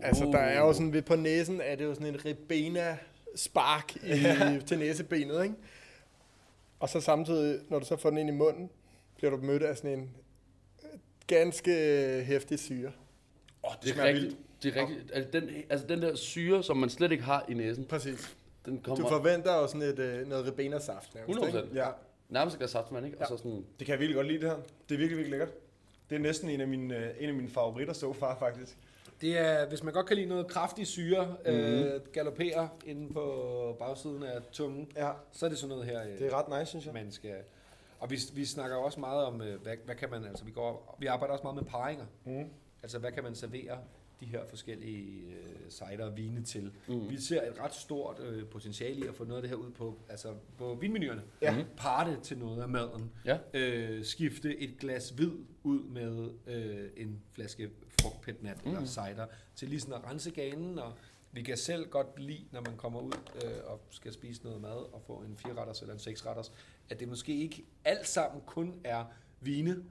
altså, der er jo sådan, ved på næsen er det jo sådan en ribena spark i, til næsebenet, ikke? Og så samtidig, når du så får den ind i munden, bliver du mødt af sådan en øh, ganske øh, hæftig syre.
Åh, det er
smager
rigtigt. Det er rigtigt. Altså den, altså den der syre, som man slet ikke har i næsen,
Præcis.
Den
Du
kommer
forventer jo sådan et, øh, noget ribena-saft. nærmest,
100%.
ikke?
Ja,
nærmest et glas saftevand, ikke? Og
Ja.
så sådan...
det kan jeg virkelig godt lide det her. Det er virkelig, virkelig lækkert. Det er næsten en af mine, øh, en af mine favoritter so far, faktisk.
Det er, hvis man godt kan lide noget kraftig syre, mm-hmm. øh, galopperer inde på bagsiden af tungen,
Ja,
så er det sådan noget her, øh,
det er ret nice, synes jeg.
man skal... Og vi, vi snakker også meget om, øh, hvad, hvad kan man, altså vi, går, vi arbejder også meget med paringer.
Mm.
Altså, hvad kan man servere de her forskellige øh, cider og vine til?
Mm.
Mm. Vi ser et ret stort øh, potentiale i at få noget af det her ud på, altså på vinmenuerne.
Ja.
Parre det til noget af maden.
Ja.
Øh, skifte et glas hvid ud med øh, en flaske frugtpetnat mm. eller cider, til lige sådan at rense ganen, og vi kan selv godt lide, når man kommer ud øh, og skal spise noget mad og få en 4-retters eller en 6-retters, at det måske ikke alt sammen kun er vine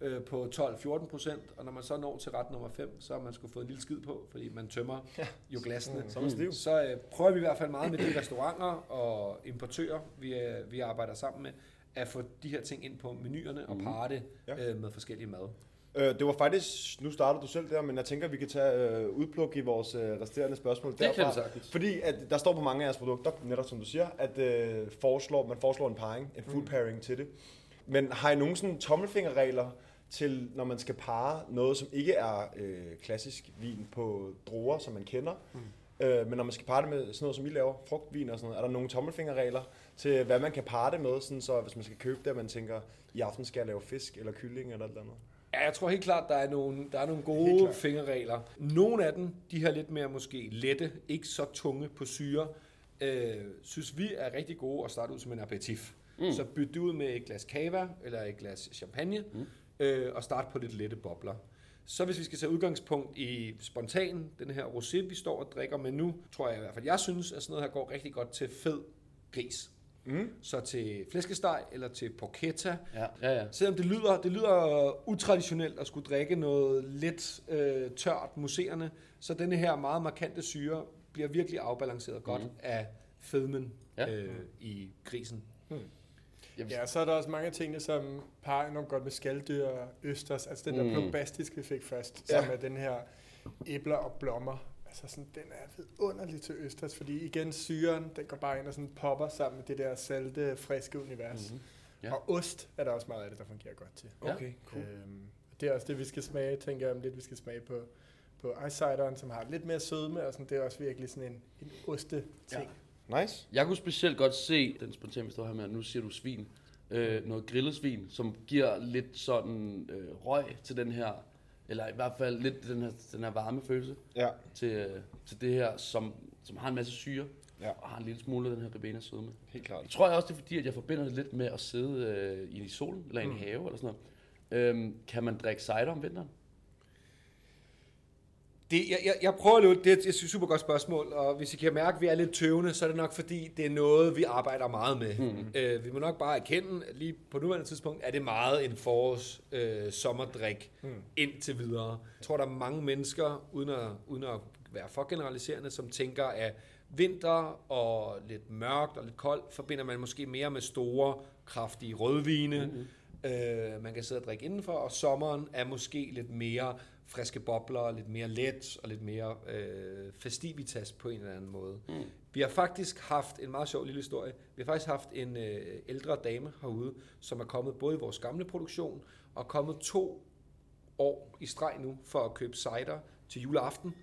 øh, på 12-14 procent, og når man så når til ret nummer 5, så har man skulle fået en lille skid på, fordi man tømmer jo glasene.
Så er man stiv.
Så øh, prøver vi i hvert fald meget med de restauranter og importører, vi, øh, vi arbejder sammen med, at få de her ting ind på menuerne og parre det
Ja.
øh, med forskellige mad.
Øh, det var faktisk, nu starter du selv der, men jeg tænker, vi kan tage øh, udpluk i vores øh, resterende spørgsmål
Det kan
derfra.
vi sagtens.
Fordi at der står på mange af jeres produkter, netop som du siger, at øh, foreslår, man foreslår en parring, en food pairing til det. Men har I nogen sådan tommelfingerregler til, når man skal parre noget, som ikke er øh, klassisk vin på druer, som man kender, mm. øh, men når man skal parre det med sådan noget, som I laver, frugtvin og sådan noget, er der nogle tommelfingerregler til, hvad man kan parre det med, sådan så hvis man skal købe det, og man tænker, i aften skal jeg lave fisk eller kylling eller et eller andet?
Ja, jeg tror helt klart, der er nogle, der er nogle gode fingerregler. Nogle af dem, de her lidt mere måske lette, ikke så tunge på syre, øh, synes vi er rigtig gode at starte ud som en aperitif. Mm. Så byt det ud med et glas cava eller et glas champagne, mm. Øh, og start på lidt lette bobler. Så hvis vi skal tage udgangspunkt i spontan, den her rosé, vi står og drikker med nu, tror jeg i hvert fald, jeg synes, at sådan noget her går rigtig godt til fed gris.
Mm.
Så til flæskesteg eller til porchetta.
Ja, ja, ja.
Selvom det lyder, det lyder utraditionelt at skulle drikke noget lidt øh, tørt, muserende, så denne her meget markante syre bliver virkelig afbalanceret godt
Mhm.
af fedmen
Ja.
øh, i grisen.
Ja, så er der også mange af tingene, som parer enormt godt med skalddyr og østers. Altså den der
Mm.
mm. plombastiske, vi fik først,
Ja.
ja. som er den her æbler og blommer. Altså sådan, den er vidunderlig til østers, fordi igen syren, den går bare ind og sådan popper sammen med det der salte, friske univers.
Mhm.
Ja.
Ja.
Og ost er der også meget af det, der fungerer godt til.
Ja.
Okay, cool.
Øhm, det er også det, vi skal smage, tænker jeg om lidt. Vi skal smage på, på ice cideren, som har lidt mere sødme, og sådan, det er også virkelig sådan en, en oste-ting.
Nice.
Jeg kunne specielt godt se den spontane, vi står her med, nu siger du svin, øh, noget grillet svin, som giver lidt sådan øh, røg til den her, eller i hvert fald lidt den her, den her varme følelse
Ja.
til, øh, til det her, som, som har en masse syre,
Ja.
og har en lille smule af den her ribena sødme.
Helt klart.
Jeg tror jeg også, det er fordi, at jeg forbinder det lidt med at sidde øh, i solen, eller i en have, eller sådan noget. Øhm, kan man drikke cider om vinteren?
Det, jeg, jeg, jeg prøver lidt, det er et super godt spørgsmål, og hvis I kan mærke, at vi er lidt tøvende, så er det nok fordi, det er noget, vi arbejder meget med. Mm. Øh, vi må nok bare erkende, at lige på nuværende tidspunkt er det meget en forårs øh, sommerdrik mm. indtil videre. Jeg tror, der er mange mennesker, uden at, uden at være for generaliserende, som tænker, at vinter og lidt mørkt og lidt koldt, forbinder man måske mere med store, kraftige rødvine. Mm. Øh, man kan sidde og drikke indenfor, og sommeren er måske lidt mere friske bobler, lidt mere let og lidt mere øh, festivitas på en eller anden måde. Mm. Vi har faktisk haft en meget sjov lille historie. Vi har faktisk haft en øh, ældre dame herude, som er kommet både i vores gamle produktion og kommet to år i streg nu for at købe cider til juleaften.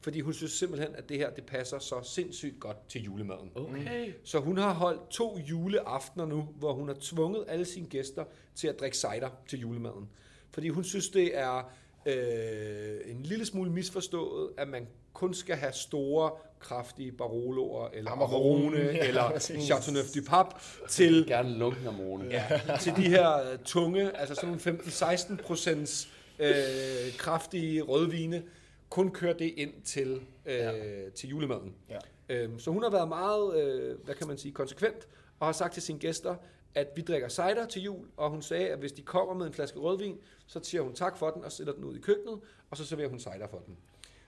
Fordi hun synes simpelthen, at det her det passer så sindssygt godt til julemaden.
Okay.
Så hun har holdt to juleaftener nu, hvor hun har tvunget alle sine gæster til at drikke cider til julemaden. Fordi hun synes, det er øh, en lille smule misforstået, at man kun skal have store, kraftige Baroloer, eller
Amarone.
Amarone,
Ja,
eller
præcis.
Chateauneuf du Pape til
Gerne lunken morgenen.
ja, til de her øh, tunge, altså sådan nogle 15-16 procents øh, kraftige rødvine, kun køre det ind til, øh, ja. til julemaden.
Ja.
Øhm, så hun har været meget, øh, hvad kan man sige, konsekvent, og har sagt til sine gæster, at vi drikker cider til jul, og hun sagde, at hvis de kommer med en flaske rødvin, så siger hun tak for den, og sætter den ud i køkkenet, og så serverer hun cider for den.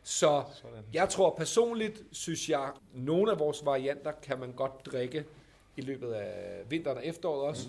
Så
Sådan.
jeg tror personligt, synes jeg, nogle af vores varianter kan man godt drikke i løbet af vinteren og efteråret også.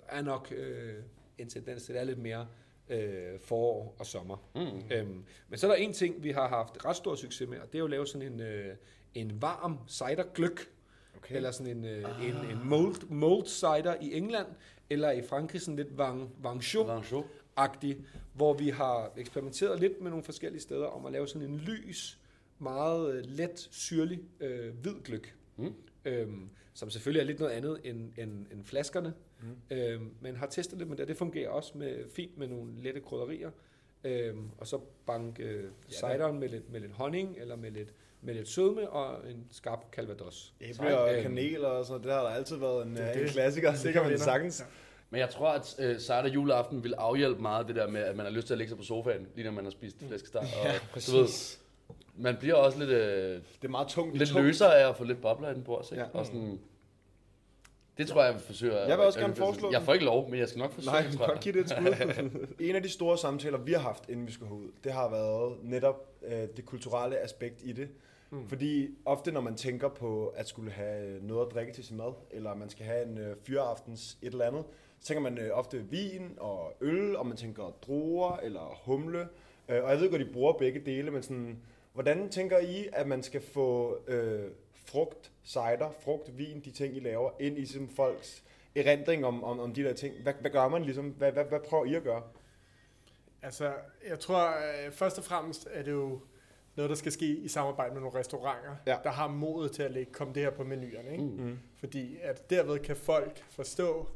Der er nok øh, en tendens til, at det er lidt mere øh, forår og sommer.
Mm.
Øhm, men så er der en ting, vi har haft ret stor succes med, og det er jo at lave sådan en, øh, en varm cidergløk,
Okay.
eller sådan en, øh, en, en mold, mold cider i England, eller i Frankrig sådan lidt vang, vangchaud
Vancho.
agtig hvor vi har eksperimenteret lidt med nogle forskellige steder om at lave sådan en lys, meget øh, let, syrlig øh, hvid gløk.
Mm.
Øhm, som selvfølgelig er lidt noget andet end, end, end flaskerne.
Mm.
Øhm, men har testet det med det, det fungerer også med, fint med nogle lette krydderier. Øhm, og så banke øh, cideren med lidt, med lidt honning, eller med lidt, med lidt sødme og en skarp calvados.
Æble og
Øhm,
kanel og sådan det har der altid været en,
Det
øh, en
det.
klassiker, det kan man sagtens.
Ja.
Men jeg tror, at øh, cider juleaften vil afhjælpe meget det der med, at man har lyst til at lægge sig på sofaen, lige når man har spist flæskesteg. Og, du ved, man bliver også lidt, øh,
Det er meget tungt.
lidt
tungt.
løsere af at få lidt bobler i den bords. Ikke?
Ja.
Ja. Og sådan, det tror jeg, jeg vil forsøge.
Jeg vil også
at-
gerne foreslå
Jeg får ikke lov, men jeg skal nok forsøge,
Nej,
jeg.
godt give det et skud. en af de store samtaler, vi har haft, inden vi skulle herud, det har været netop øh, det kulturelle aspekt i det. Mm. Fordi ofte, når man tænker på at skulle have noget at drikke til sin mad, eller man skal have en øh, fyraftens et eller andet, så tænker man øh, ofte vin og øl, og man tænker druer eller humle. Øh, og jeg ved godt, de bruger begge dele, men sådan, hvordan tænker I, at man skal få øh, frugt, cider, frugt, vin, de ting, I laver, ind i sådan folks erindring om, om, om de der ting? Hvad, hvad gør man ligesom? Hvad, hvad, hvad prøver I at gøre?
Altså, jeg tror øh, først og fremmest er det jo noget, der skal ske i samarbejde med nogle restauranter,
Ja.
der har modet til at lægge, komme det her på menuerne. Ikke?
Mm.
Mm.
Fordi at derved kan folk forstå,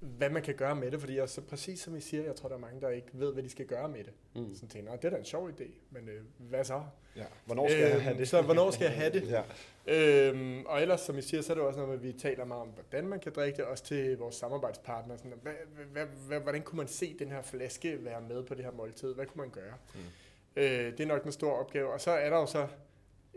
hvad man kan gøre med det, fordi jeg, så præcis som I siger, jeg tror, der er mange, der ikke ved, hvad de skal gøre med det. Mm. Så tænker det er da en sjov idé, men øh, hvad så?
Ja. Hvornår skal jeg have
Øhm,
det?
Så hvornår skal jeg have det?
Ja.
Øhm, og ellers, som I siger, så er det også noget at vi taler meget om, hvordan man kan drikke det, også til vores samarbejdspartnere. Sådan, hvad, hvad, hvad, hvordan kunne man se den her flaske være med på det her måltid? Hvad kunne man gøre? Mm. Øh, det er nok en stor opgave. Og så er der jo så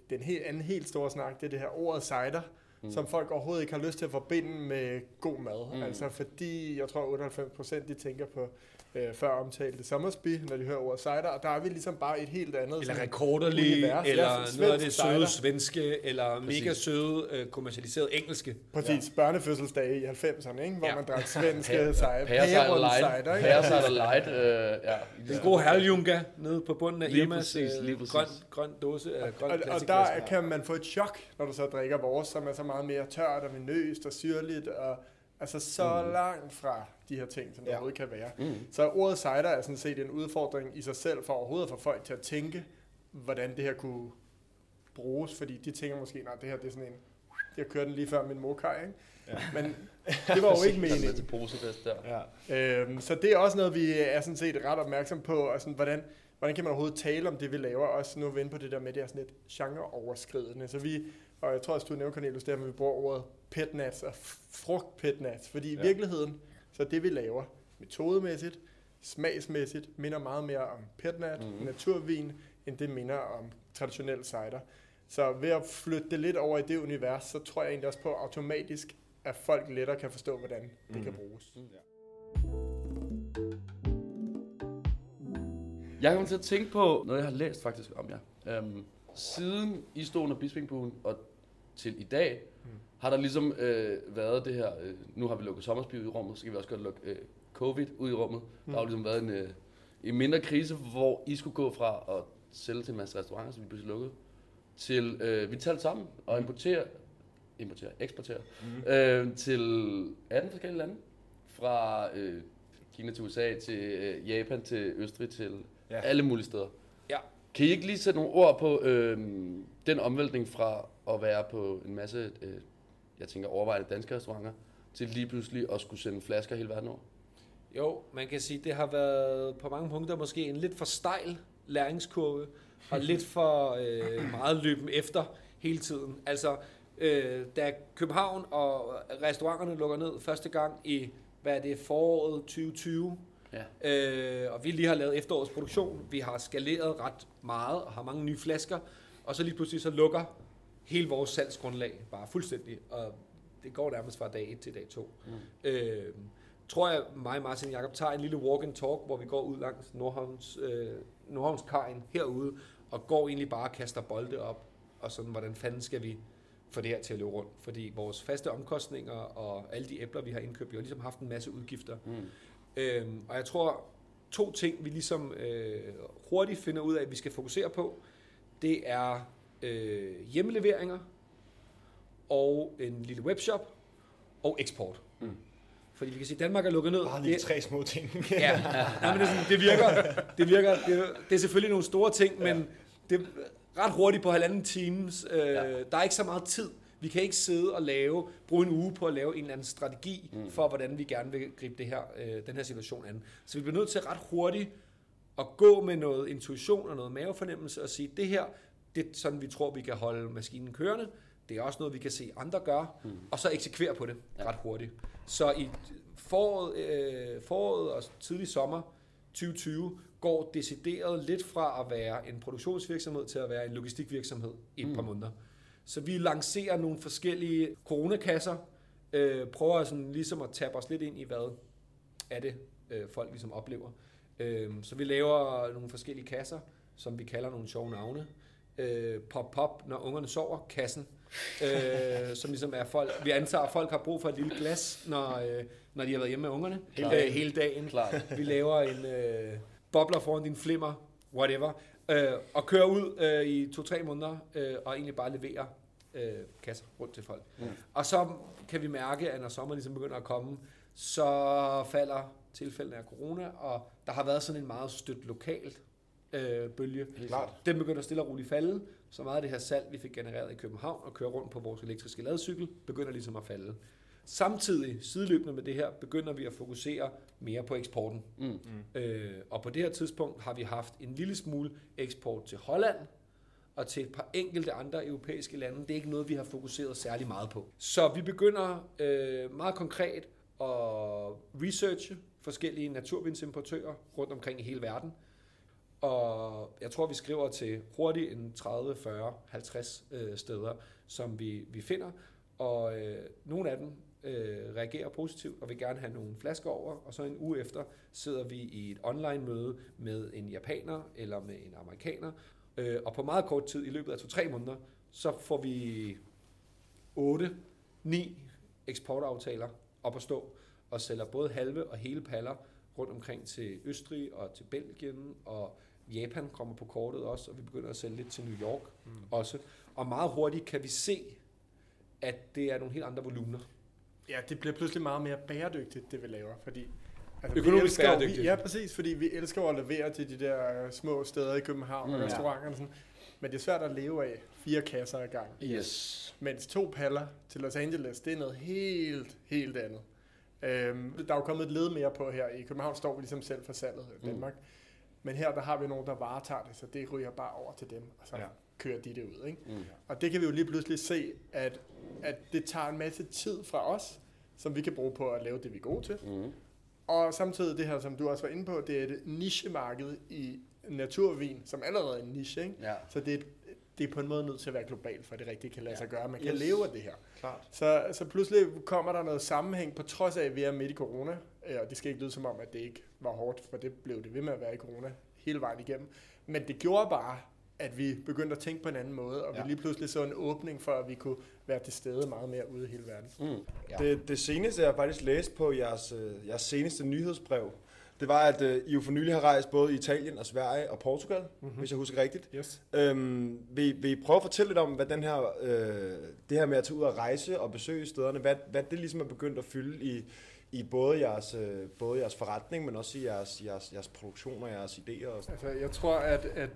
den helt, anden helt store snak, det er det her ordet cider, mm. som folk overhovedet ikke har lyst til at forbinde med god mad. Mm. Altså fordi, jeg tror 98 procent, de tænker på øh, før omtalte Sommersby, når de hører ordet cider, og der er vi ligesom bare et helt andet
Eller rekorderlige,
univers.
eller
Ja,
noget af det søde
cider.
svenske, eller
Præcis.
mega søde, øh, kommercialiseret engelske.
Præcis, ja. børnefødselsdage i 90'erne, ikke? hvor
Ja.
ja. man drak svenske
Pære-
cider.
Light.
cider?
Pærecider light. Øh, ja.
Den gode herljunga nede på bunden af
Lige
Irmas
præcis,
øh,
lige præcis.
grøn, grøn dåse af grøn
Og, og der kan man få et chok, når du så drikker vores, som er så meget mere tørt og venøst og syrligt, og altså så mm. langt fra de her ting, som det
Ja.
overhovedet kan være.
Mm.
Så ordet cider er sådan set en udfordring i sig selv, for overhovedet få folk til at tænke, hvordan det her kunne bruges, fordi de tænker måske, nej, det her det er sådan en, jeg kørte den lige før min mokaj, ikke? Ja. Men det var jo ikke
Med til
meningen.
posefest der.
Ja.
Øhm, så det er også noget, vi er sådan set ret opmærksom på, og sådan, hvordan, hvordan kan man overhovedet tale om det, vi laver, også nu er vi inde på det der med, det er sådan lidt genreoverskridende, så vi, og jeg tror også, du nævnte, Cornelius, der, at vi bruger ordet petnats og frugt-petnats, fordi i
Ja.
virkeligheden, så det vi laver, metodemæssigt, smagsmæssigt, minder meget mere om petnat,
Mhm.
mm-hmm. naturvin, end det minder om traditionel cider. Så ved at flytte det lidt over i det univers, så tror jeg egentlig også på automatisk, at folk lettere kan forstå, hvordan det kan bruges.
Jeg kommer til at tænke på noget, jeg har læst faktisk om jer. Øhm, siden I stod under Bispingbuen og til i dag,
Mm.
har der ligesom øh, været det her, øh, nu har vi lukket sommersby ud i rummet, så kan vi også godt lukke øh, covid ud i rummet. Mm. Der har jo ligesom været en, øh, en mindre krise, hvor I skulle gå fra at sælge til en masse restauranter, som vi pludselig lukkede, til øh, vi talte sammen og importere, importere, eksportere, mm. øh, til 18 forskellige lande. Fra øh, Kina til USA, til øh, Japan, til Østrig, til
Ja.
alle mulige steder.
Ja.
Kan I ikke lige sætte nogle ord på øh, den omvæltning fra at være på en masse, øh, jeg tænker overvejende danske restauranter, til lige pludselig at skulle sende flasker hele verden over?
Jo, man kan sige, det har været på mange punkter måske en lidt for stejl læringskurve, og lidt for øh, meget løben efter hele tiden. Altså, øh, da København og restauranterne lukker ned første gang i, hvad er det, foråret 2020,
Ja.
øh, og vi lige har lavet efterårets produktion, vi har skaleret ret meget og har mange nye flasker, og så lige pludselig så lukker hele vores salgsgrundlag bare fuldstændig, og det går nærmest fra dag 1 til dag 2. Mm. Øh, tror jeg, mig, Martin og Jacob tager en lille walk and talk, hvor vi går ud langs Nordhavns, øh, Nordhavnskajen herude, og går egentlig bare og kaster bolde op, og sådan, hvordan fanden skal vi få det her til at løbe rundt? Fordi vores faste omkostninger og alle de æbler, vi har indkøbt, vi har ligesom haft en masse udgifter.
Mm.
Øhm, og jeg tror, to ting, vi ligesom øh, hurtigt finder ud af, at vi skal fokusere på, det er øh, hjemmeleveringer og en lille webshop og eksport.
Mm.
Fordi vi kan sige, at Danmark er lukket ned.
Bare lige
Det-
tre små ting.
Ja, Nej, men det, sådan, det virker. Det, virker det, er- det er selvfølgelig nogle store ting, men det er ret hurtigt på halvanden times. Øh,
Ja.
Der er ikke så meget tid. Vi kan ikke sidde og lave, bruge en uge på at lave en eller anden strategi mm. for, hvordan vi gerne vil gribe det her, øh, den her situation an. Så vi bliver nødt til ret hurtigt at gå med noget intuition og noget mavefornemmelse og sige, det her, det er sådan, vi tror, vi kan holde maskinen kørende. Det er også noget, vi kan se andre gøre, mm. og så eksekvere på det
Ja.
ret hurtigt. Så i foråret, øh, foråret og tidlig sommer 2020 går decideret lidt fra at være en produktionsvirksomhed til at være en logistikvirksomhed i et mm. par måneder. Så vi lancerer nogle forskellige coronakasser, øh, prøver sådan ligesom at tabe os lidt ind i, hvad er det, øh, folk ligesom oplever. Øh, så vi laver nogle forskellige kasser, som vi kalder nogle sjove navne. Øh, pop-pop, når ungerne sover, kassen. Øh, som ligesom er folk, vi antager, at folk har brug for et lille glas, når, øh, når de har været hjemme med ungerne hele dagen. Øh, hele dagen.
Klart.
Vi laver en øh, bobler foran din flimmer, whatever, øh, og kører ud øh, i to-tre måneder, øh, og egentlig bare leverer øh, kasser rundt til folk.
Mm.
Og så kan vi mærke, at når sommeren ligesom begynder at komme, så falder tilfældene af corona, og der har været sådan en meget stødt lokalt øh, bølge.
Klart.
Den begynder stille og roligt falde, så meget af det her salg, vi fik genereret i København og kører rundt på vores elektriske ladcykel, begynder ligesom at falde. Samtidig, sideløbende med det her, begynder vi at fokusere mere på eksporten.
Mm.
Øh, og på det her tidspunkt har vi haft en lille smule eksport til Holland og til et par enkelte andre europæiske lande. Det er ikke noget, vi har fokuseret særlig meget på. Så vi begynder øh, meget konkret at researche forskellige naturvindsimportører rundt omkring i hele verden. Og jeg tror, vi skriver til hurtigt en 30, 40, 50 øh, steder, som vi, vi finder. Og øh, nogle af dem øh, reagerer positivt og vil gerne have nogle flasker over. Og så en uge efter sidder vi i et online-møde med en japaner eller med en amerikaner. Øh, og på meget kort tid, i løbet af to-tre måneder, så får vi 8, 9 eksportaftaler op at stå og sælger både halve og hele paller rundt omkring til Østrig og til Belgien, og Japan kommer på kortet også, og vi begynder at sælge lidt til New York mm. også. Og meget hurtigt kan vi se, at det er nogle helt andre volumener.
Ja, det bliver pludselig meget mere bæredygtigt, det vi laver, fordi... Altså,
Økonomisk
vi elsker,
bæredygtigt.
Vi, ja, præcis, fordi vi elsker at levere til de der øh, små steder i København mm, og
Mm.
restauranter og sådan. Men det er svært at leve af fire kasser ad gang.
Yes.
Mens to paller til Los Angeles, det er noget helt, helt andet. Øhm, der er jo kommet et led mere på her. I København står vi ligesom selv for salget i Danmark. Mm. Men her der har vi nogen, der varetager det, så det ryger bare over til dem, og så
Ja.
Ja. kører de det ud. Ikke?
Mm.
Og det kan vi jo lige pludselig se, at, at det tager en masse tid fra os, som vi kan bruge på at lave det, vi er gode til.
Mm.
Og samtidig det her, som du også var inde på, det er et nichemarked i naturvin, som allerede er en niche. Ikke?
Ja.
Så det er, det er på en måde nødt til at være globalt, for at det rigtig kan lade sig gøre. Man kan
Yes.
leve af det her.
Klart.
Så, så pludselig kommer der noget sammenhæng, på trods af, at vi er midt i corona. Øh, Og det skal ikke lyde som om, at det ikke var hårdt, for det blev det ved med at være i corona hele vejen igennem. Men det gjorde bare, at vi begyndte at tænke på en anden måde, og ja. Vi lige pludselig så en åbning for, at vi kunne være til stede meget mere ude i hele verden.
Mm.
Ja.
Det, det seneste, jeg faktisk læste på jeres, øh, jeres seneste nyhedsbrev, det var, at øh, I jo for nylig har rejst både i Italien og Sverige og Portugal, mm-hmm. hvis jeg husker rigtigt.
Yes.
Øhm, vil, vil I prøve at fortælle lidt om, hvad den her, øh, det her med at tage ud og rejse og besøge stederne, hvad, hvad det ligesom er begyndt at fylde i, i både, jeres, øh, både jeres forretning, men også i jeres, jeres, jeres produktion og jeres idéer? Og sådan.
Altså, jeg tror, at, at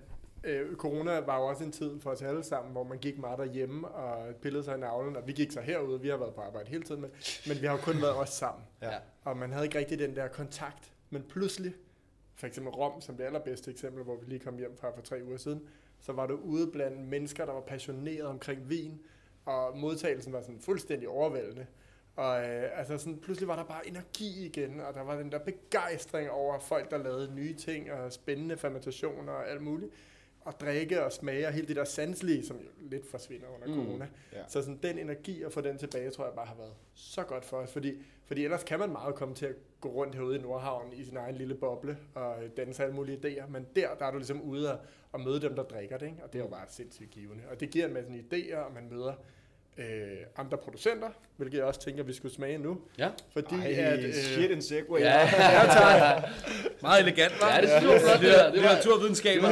øh, corona var jo også en tid for os alle sammen, hvor man gik meget derhjemme og pillede sig i navlen, og vi gik så herude, vi har været på arbejde hele tiden, men, men vi har jo kun været os sammen.
Ja.
Og man havde ikke rigtig den der kontakt. Men pludselig, for eksempel Rom som det allerbedste eksempel, hvor vi lige kom hjem fra for tre uger siden, så var du ude blandt mennesker, der var passionerede omkring vin, og modtagelsen var sådan fuldstændig overvældende. Og øh, altså sådan, pludselig var der bare energi igen, og der var den der begejstring over folk, der lavede nye ting, og spændende fermentationer og alt muligt. Og drikke og smage, og hele det der sanselige, som jo lidt forsvinder under
Mm.
mm. corona.
Ja.
Så sådan, den energi at få den tilbage, tror jeg bare har været så godt for os. Fordi, fordi ellers kan man meget komme til at gå rundt herude i Nordhavn i sin egen lille boble og danse alle mulige idéer. Men der, der er du ligesom ude og, og møde dem, der drikker det. Ikke? Og det er jo bare sindssygt givende. Og det giver en masse idéer, og man møder øh, andre producenter, hvilket jeg også tænker, vi skulle smage nu.
Ja.
Fordi
Ej,
at, øh,
shit, en segway.
Ja,
ja, tak.
Meget elegant, hva'?
ja, det synes jeg var flot, det der. Det var,
Litteraturvidenskaber.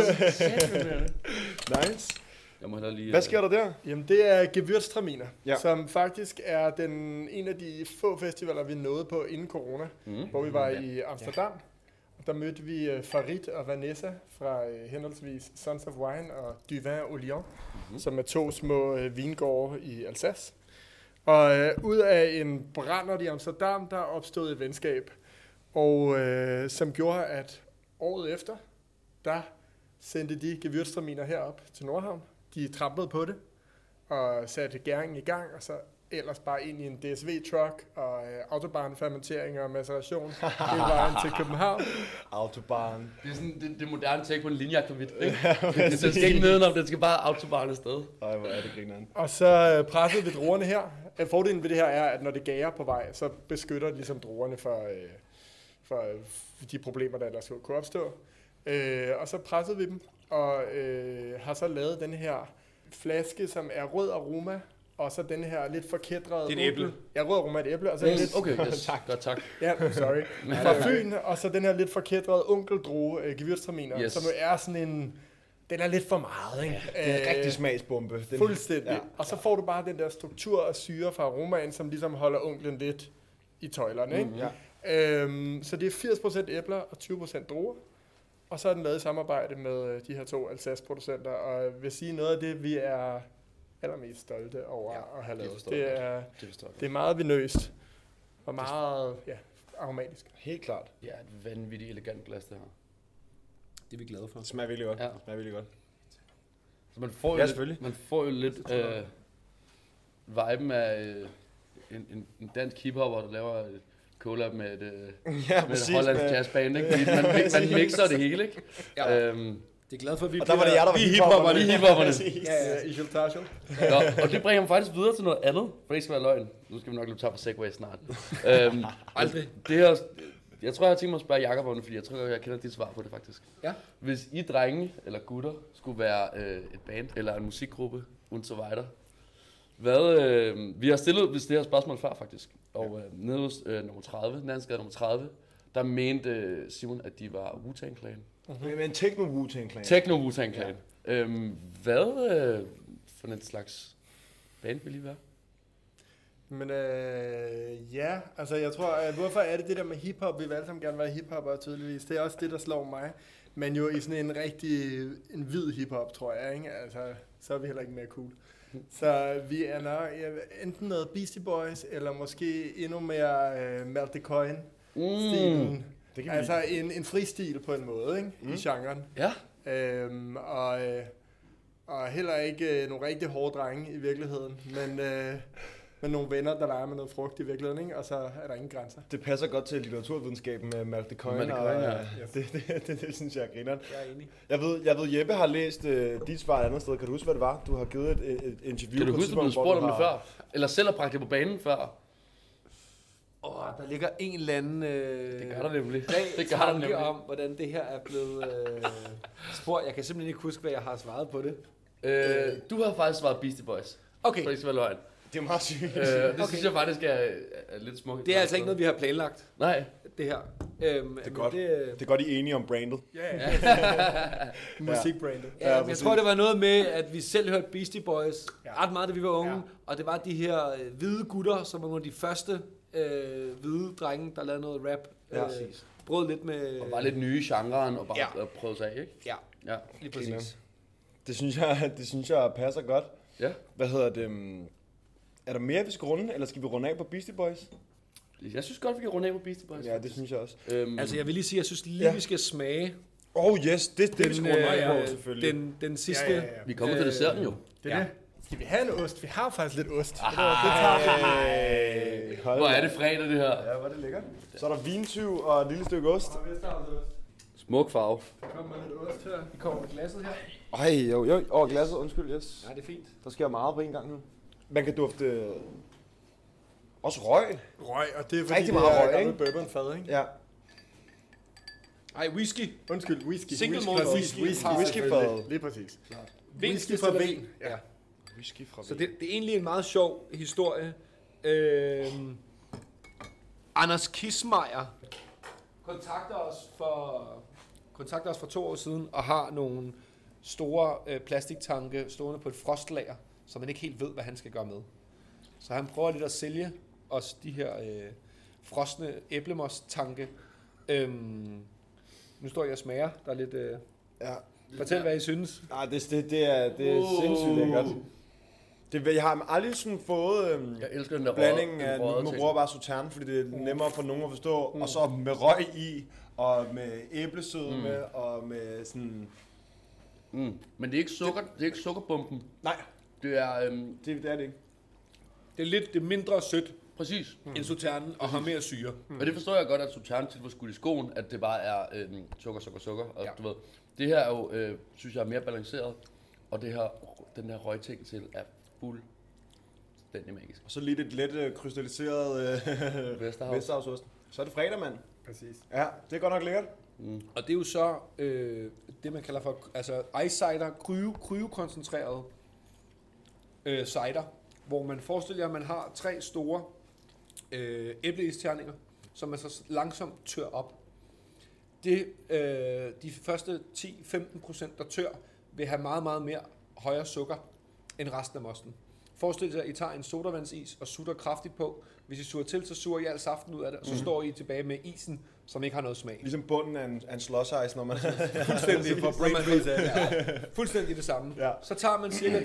Nice.
jeg må lige...
Hvad sker der der?
Jamen, det er Gewürztraminer,
Ja.
ja. som faktisk er den, en af de få festivaler, vi nåede på inden corona,
Mm.
hvor vi var i Amsterdam. Og der mødte vi øh, Farid og Vanessa fra øh, henholdsvis Sons of Wine og Du Vin au Lyon, mm-hmm. som er to små øh, vingårde i Alsace. Og øh, ud af en brændert i Amsterdam, der opstod et venskab, og øh, som gjorde, at året efter, der sendte de Gewürztraminer herop til Nordhavn. De trampede på det og satte gæringen i gang, og så ellers bare ind i en DSV-truck og øh, autobahnfermentering og maceration hele vejen til København.
Autobahn.
Det er sådan det, det moderne take på en linjeakvavit, ikke? det, det skal ikke nedenom, det skal bare autobahn afsted.
Ej, hvor er det grineren.
Og så øh, pressede vi druerne her. Øh, Fordelen ved det her er, at når det gærer på vej, så beskytter det ligesom druerne for, øh, for øh, de problemer, der ellers kunne opstå. Øh, og så pressede vi dem, og øh, har så lavet den her flaske, som er rød aroma, og så den her lidt forkædrede...
Det er et æble.
Ja, rød aroma er et æble, og så
Yes.
lidt...
Okay, yes. tak. Godt, tak.
Ja, sorry. Fra Fyn, og så den her lidt forkædrede onkeldrue øh, Gewürztraminer,
Yes.
som jo er sådan en... Den er lidt for meget, ikke?
Det er en
Øh,
rigtig smagsbombe. Den,
Fuldstændig.
Ja.
Ja. Og så får du bare den der struktur og syre fra aromaen, som ligesom holder onklen lidt i tøjlerne. Ikke?
Ja.
Øhm, så det er 80% æbler og 20% druer. Og så er den lavet i samarbejde med øh, de her to Alsace-producenter. Og jeg vil sige noget af det, vi er allermest stolte over
Ja,
at have
det
lavet. Det
jeg
er,
Det jeg.
det er meget vinøst. Og meget ja, aromatisk.
Helt klart.
Ja, et vanvittigt elegant glas, det her.
Det er vi glade for.
Det smager virkelig godt.
Ja.
Det smager virkelig godt.
Så man får jo,
Ja,
lidt,
selvfølgelig.
man får jo lidt øh, viben af øh, en, en, en dansk hiphopper, der laver et collab med et, øh,
Ja,
med et hollandsk jazzband, ikke? Fordi man, man mixer det hele, ikke?
Ja.
Øhm,
Det er glad for, at vi
Og der var det jer, der var
er
hiphopperne.
Vi er hiphopperne.
Ja, ja.
I Hiltarsel.
Nå, og det bringer mig faktisk videre til noget andet, for det ikke skal være løgn. Nu skal vi nok løbe tør for Segway snart. øhm,
Aldrig.
det her, jeg tror, jeg har tænkt mig at spørge Jakob om det, fordi jeg tror, jeg kender dit svar på det faktisk.
Ja.
Hvis I drenge eller gutter skulle være øh, et band eller en musikgruppe, weiter, hvad, øh, vi har stillet hvis det her spørgsmål før faktisk, og øh, nede hos øh, nummer 30, Nansgade nummer 30, der mente øh, Simon, at de var Wu-Tang Clan.
Men en techno wu clan.
Techno Wu-Tang Clan. Øhm, hvad øh, for en slags band vil I være?
Men øh, ja, altså jeg tror, at hvorfor er det det der med hiphop? Vi vil alle sammen gerne være hiphopper tydeligvis. Det er også det, der slår mig. Men jo i sådan en rigtig, en hvid hiphop, tror jeg, ikke? Altså, så er vi heller ikke mere cool. Så vi er nok ja, enten noget Beastie Boys, eller måske endnu mere øh, Malte Coin stilen.
Det kan
Altså en, en fristil på en måde, ikke? Mm. I genren.
Ja.
Øhm, og, øh, og heller ikke øh, nogle rigtig hårde drenge i virkeligheden, men, øh, men nogle venner, der leger med noget frugt i virkeligheden, ikke? og så er der ingen grænser.
Det passer godt til litteraturvidenskaben med Malte Coyne.
Malte
og,
Coyne, ja.
ja. det, det, det, det, synes jeg er grineren.
Jeg er enig.
Jeg ved, jeg ved Jeppe har læst øh, dit svar et andet sted. Kan du huske, hvad det var? Du har givet et, et, interview
Kan du
på
huske, at du spurgt om det før? Eller selv har bragt det på banen før?
Åh, der ligger en eller anden øh,
Det gør der nemlig. Det gør der nemlig.
om, hvordan det her er blevet øh, spurgt. Jeg kan simpelthen ikke huske, hvad jeg har svaret på det.
Øh, du har faktisk svaret Beastie Boys.
Okay,
For ikke skal være løgn.
Det er meget sygt.
Øh, det
Okay.
synes jeg faktisk er, er lidt smukt.
det er altså ikke noget, vi har planlagt,
Nej.
det her. Øhm, det
er godt.
Det, øh,
Det er godt, I er enige om brandet.
Ja, ja. Musikbrandet.
Ja,
Ja,
men jeg tror, det var noget med, at vi selv hørte Beastie Boys
Ja.
ret meget, da vi var unge.
Ja.
Og det var de her øh, hvide gutter, som var nogle af de første øh, hvide drenge, der lavede noget rap.
Ja.
øh, brød lidt med...
Og var lidt nye i genren og bare
Ja.
ja. prøve sig af, ikke?
Ja,
Ja.
lige præcis.
Det synes jeg, det synes jeg passer godt.
Ja.
Hvad hedder det? um, Er der mere, vi skal runde, eller skal vi runde af på Beastie Boys?
Jeg synes godt, vi kan runde af på Beastie Boys.
Ja, det synes jeg også.
Øhm,
Altså, jeg vil lige sige, jeg synes lige,
Ja.
vi skal smage
Oh yes, det, det vi skal runde af
øh,
på, selvfølgelig.
den, den sidste...
Ja, ja, ja.
vi kommer til
øh,
desserten jo.
Det er
Ja.
det. Skal vi have en ost? Vi har faktisk lidt ost.
Ej, hold
Hvor
da.
er det fredag, det her?
Ja, hvor er det lækkert. Så er der vintyv og et lille stykke ost.
Smuk farve.
Der kommer lidt ost her.
Vi kommer med glasset her.
Ej, jo, jo. Åh, glasset, undskyld, yes.
Nej, det er fint.
Der sker meget på en gang nu. Man kan dufte øh, også røg.
Røg, og det er fordi,
Rigtig
det
meget
er
røg,
gammel
ikke?
bourbonfad, ikke?
Ja.
Ej, whisky.
Undskyld, whisky.
Single
whisky,
malt
præcis,
whisky.
whisky,
Whisky
selvfølgelig.
fad.
Lige præcis.
Vin
Whisky fra
destilleri.
Ven.
Ja.
Whisky fra
Så det, det er egentlig en meget sjov historie. Øhm, Anders Kismeier kontakter os for kontakter os for to år siden og har nogle store øh, plastiktanke stående på et frostlager, som man ikke helt ved, hvad han skal gøre med. Så han prøver lidt at sælge os de her øh, frosne æblemos-tanke. Øhm, nu står jeg og smager. Der er lidt... Øh,
Ja.
fortæl, hvad I synes.
Nej, det, det, det er, det er sindssygt lækkert. Det, jeg har aldrig sådan fået øhm,
Jeg elsker den der
blandingen af, nu jeg bare sauterne, fordi det er nemmere for nogen at forstå, og så med røg i, og med æblesødme, mm. og med sådan...
Mm. Men det er ikke sukker, det er ikke sukkerbomben.
Nej,
Det er øhm,
det, det er det ikke.
Det er lidt det er mindre sødt
præcis.
end sauternen og har mere syre.
Mm. Og det forstår jeg godt, at Sultan tit var skudt i skoen, at det bare er øhm, sukker, sukker, sukker. Og
ja.
du ved, det her er jo, øh, synes jeg, er mere balanceret. Og det her, den her røgting til er fuldstændig magisk.
Og så lige det let øh, krystalliseret øh,
Vesterhav.
Vesterhavsost. Så er det fredag, mand.
Præcis.
Ja, det er godt nok lækkert.
Og det er jo så øh, det, man kalder for altså ice cider, kryo, kryokoncentreret øh, cider, hvor man forestiller jer, at man har tre store øh, æbleisterninger, som man så langsomt tør op. Det, øh, de første 10-15% der tør, vil have meget, meget mere højere sukker end resten af mosten. Forestil jer, at I tager en sodavandsis og sutter kraftigt på. Hvis I suger til, så suger I al saften ud af det, og så mm. står I tilbage med isen, som ikke har noget smag.
Ligesom bunden af en, af en slush ice, når man...
Fuldstændig,
For brain
man ja, fuldstændig det samme.
Ja.
Så tager man cirka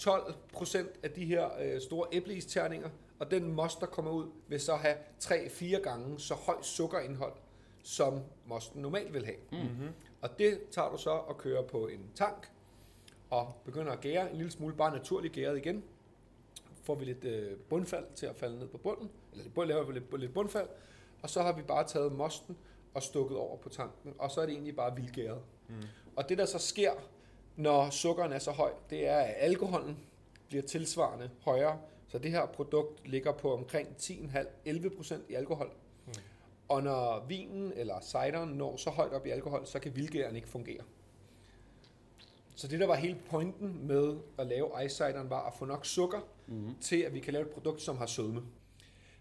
10-12 procent af de her øh, store æbleisterninger, og og den most, der kommer ud, vil så have 3-4 gange så højt sukkerindhold, som mosten normalt vil have. Mm-hmm. Og det tager du så og kører på en tank, og begynder at gære en lille smule, bare naturligt gæret igen. Får vi lidt øh, bundfald til at falde ned på bunden, eller laver vi lidt, lidt bundfald, og så har vi bare taget mosten og stukket over på tanken, og så er det egentlig bare vildgæret. Mm. Og det der så sker, når sukkeren er så høj, det er, at alkoholen bliver tilsvarende højere. Så det her produkt ligger på omkring 10,5-11% i alkohol. Mm. Og når vinen eller cideren når så højt op i alkohol, så kan vildgæren ikke fungere. Så det der var hele pointen med at lave ice cideren var at få nok sukker mm-hmm. til, at vi kan lave et produkt, som har sødme.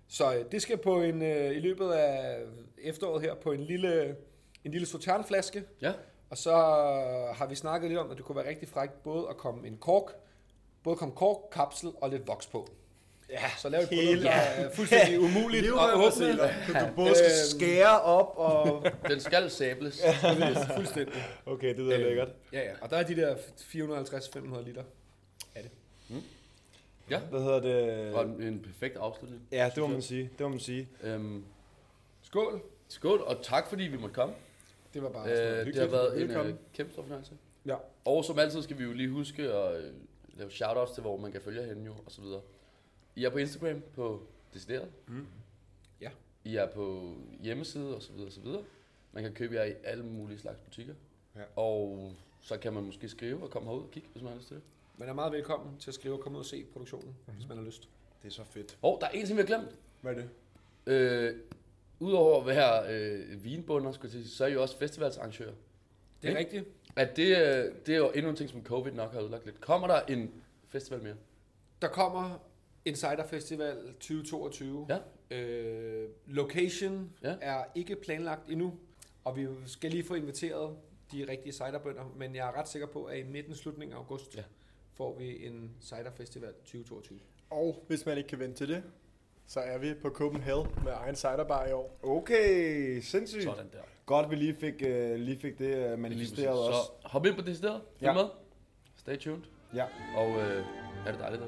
Så øh, det skal på en, øh, i løbet af efteråret her på en lille, en lille sauternflaske.
Ja.
Og så har vi snakket lidt om, at det kunne være rigtig frækt både at komme en kork, både komme kork, kapsel og lidt voks på. Ja, så lave et produkt, der er fuldstændig umuligt at åbne.
Du både skal
Øhm.
skære op og...
Den skal sables.
Fuldstændig.
Okay, det lyder
Øhm,
lækkert.
Ja, ja. Og der er de der 450-500 liter.
Ja.
Hvad hedder det?
Og en, en perfekt afslutning.
Ja, det må man sige. Det må man sige.
Øhm,
Skål.
skål, og tak fordi vi måtte komme.
Det var bare
Øh, det har været en
Velkommen.
øh, kæmpe stor fornøjelse.
Ja.
Og som altid skal vi jo lige huske at øh, lave shoutouts til, hvor man kan følge jer henne jo, og så videre. I er på Instagram på Decideret.
Mm. Ja.
I er på hjemmeside og så videre og så videre. Man kan købe jer i alle mulige slags butikker.
Ja.
Og så kan man måske skrive og komme herud og kigge, hvis man har lyst til det.
Man er meget velkommen til at skrive og komme ud og se produktionen,
Mhm.
mm-hmm. hvis man har lyst.
Det er så fedt.
Og der er en ting, vi har glemt.
Hvad er det?
Øh, Udover at være øh, vinbunder, skulle jeg sige, så er I jo også festivalsarrangører.
Det er
Ikke?
rigtigt.
At det, øh, det er jo endnu en ting, som covid nok har ødelagt lidt. Kommer der en festival mere?
Der kommer Insider Festival 2022.
Ja.
Øh, location
Ja.
er ikke planlagt endnu, og vi skal lige få inviteret de rigtige ciderbønder, men jeg er ret sikker på, at i midten slutningen af august
Ja.
får vi en Cider Festival 2022.
Og hvis man ikke kan vente til det, så er vi på Copenhagen med egen ciderbar i år.
Okay, sindssygt.
Sådan der.
Godt, vi lige fik, uh, lige fik det uh, manifesteret også.
Så hop ind på det sted. Følg
Ja.
med. Stay tuned.
Ja.
Og øh, er det dejligt der?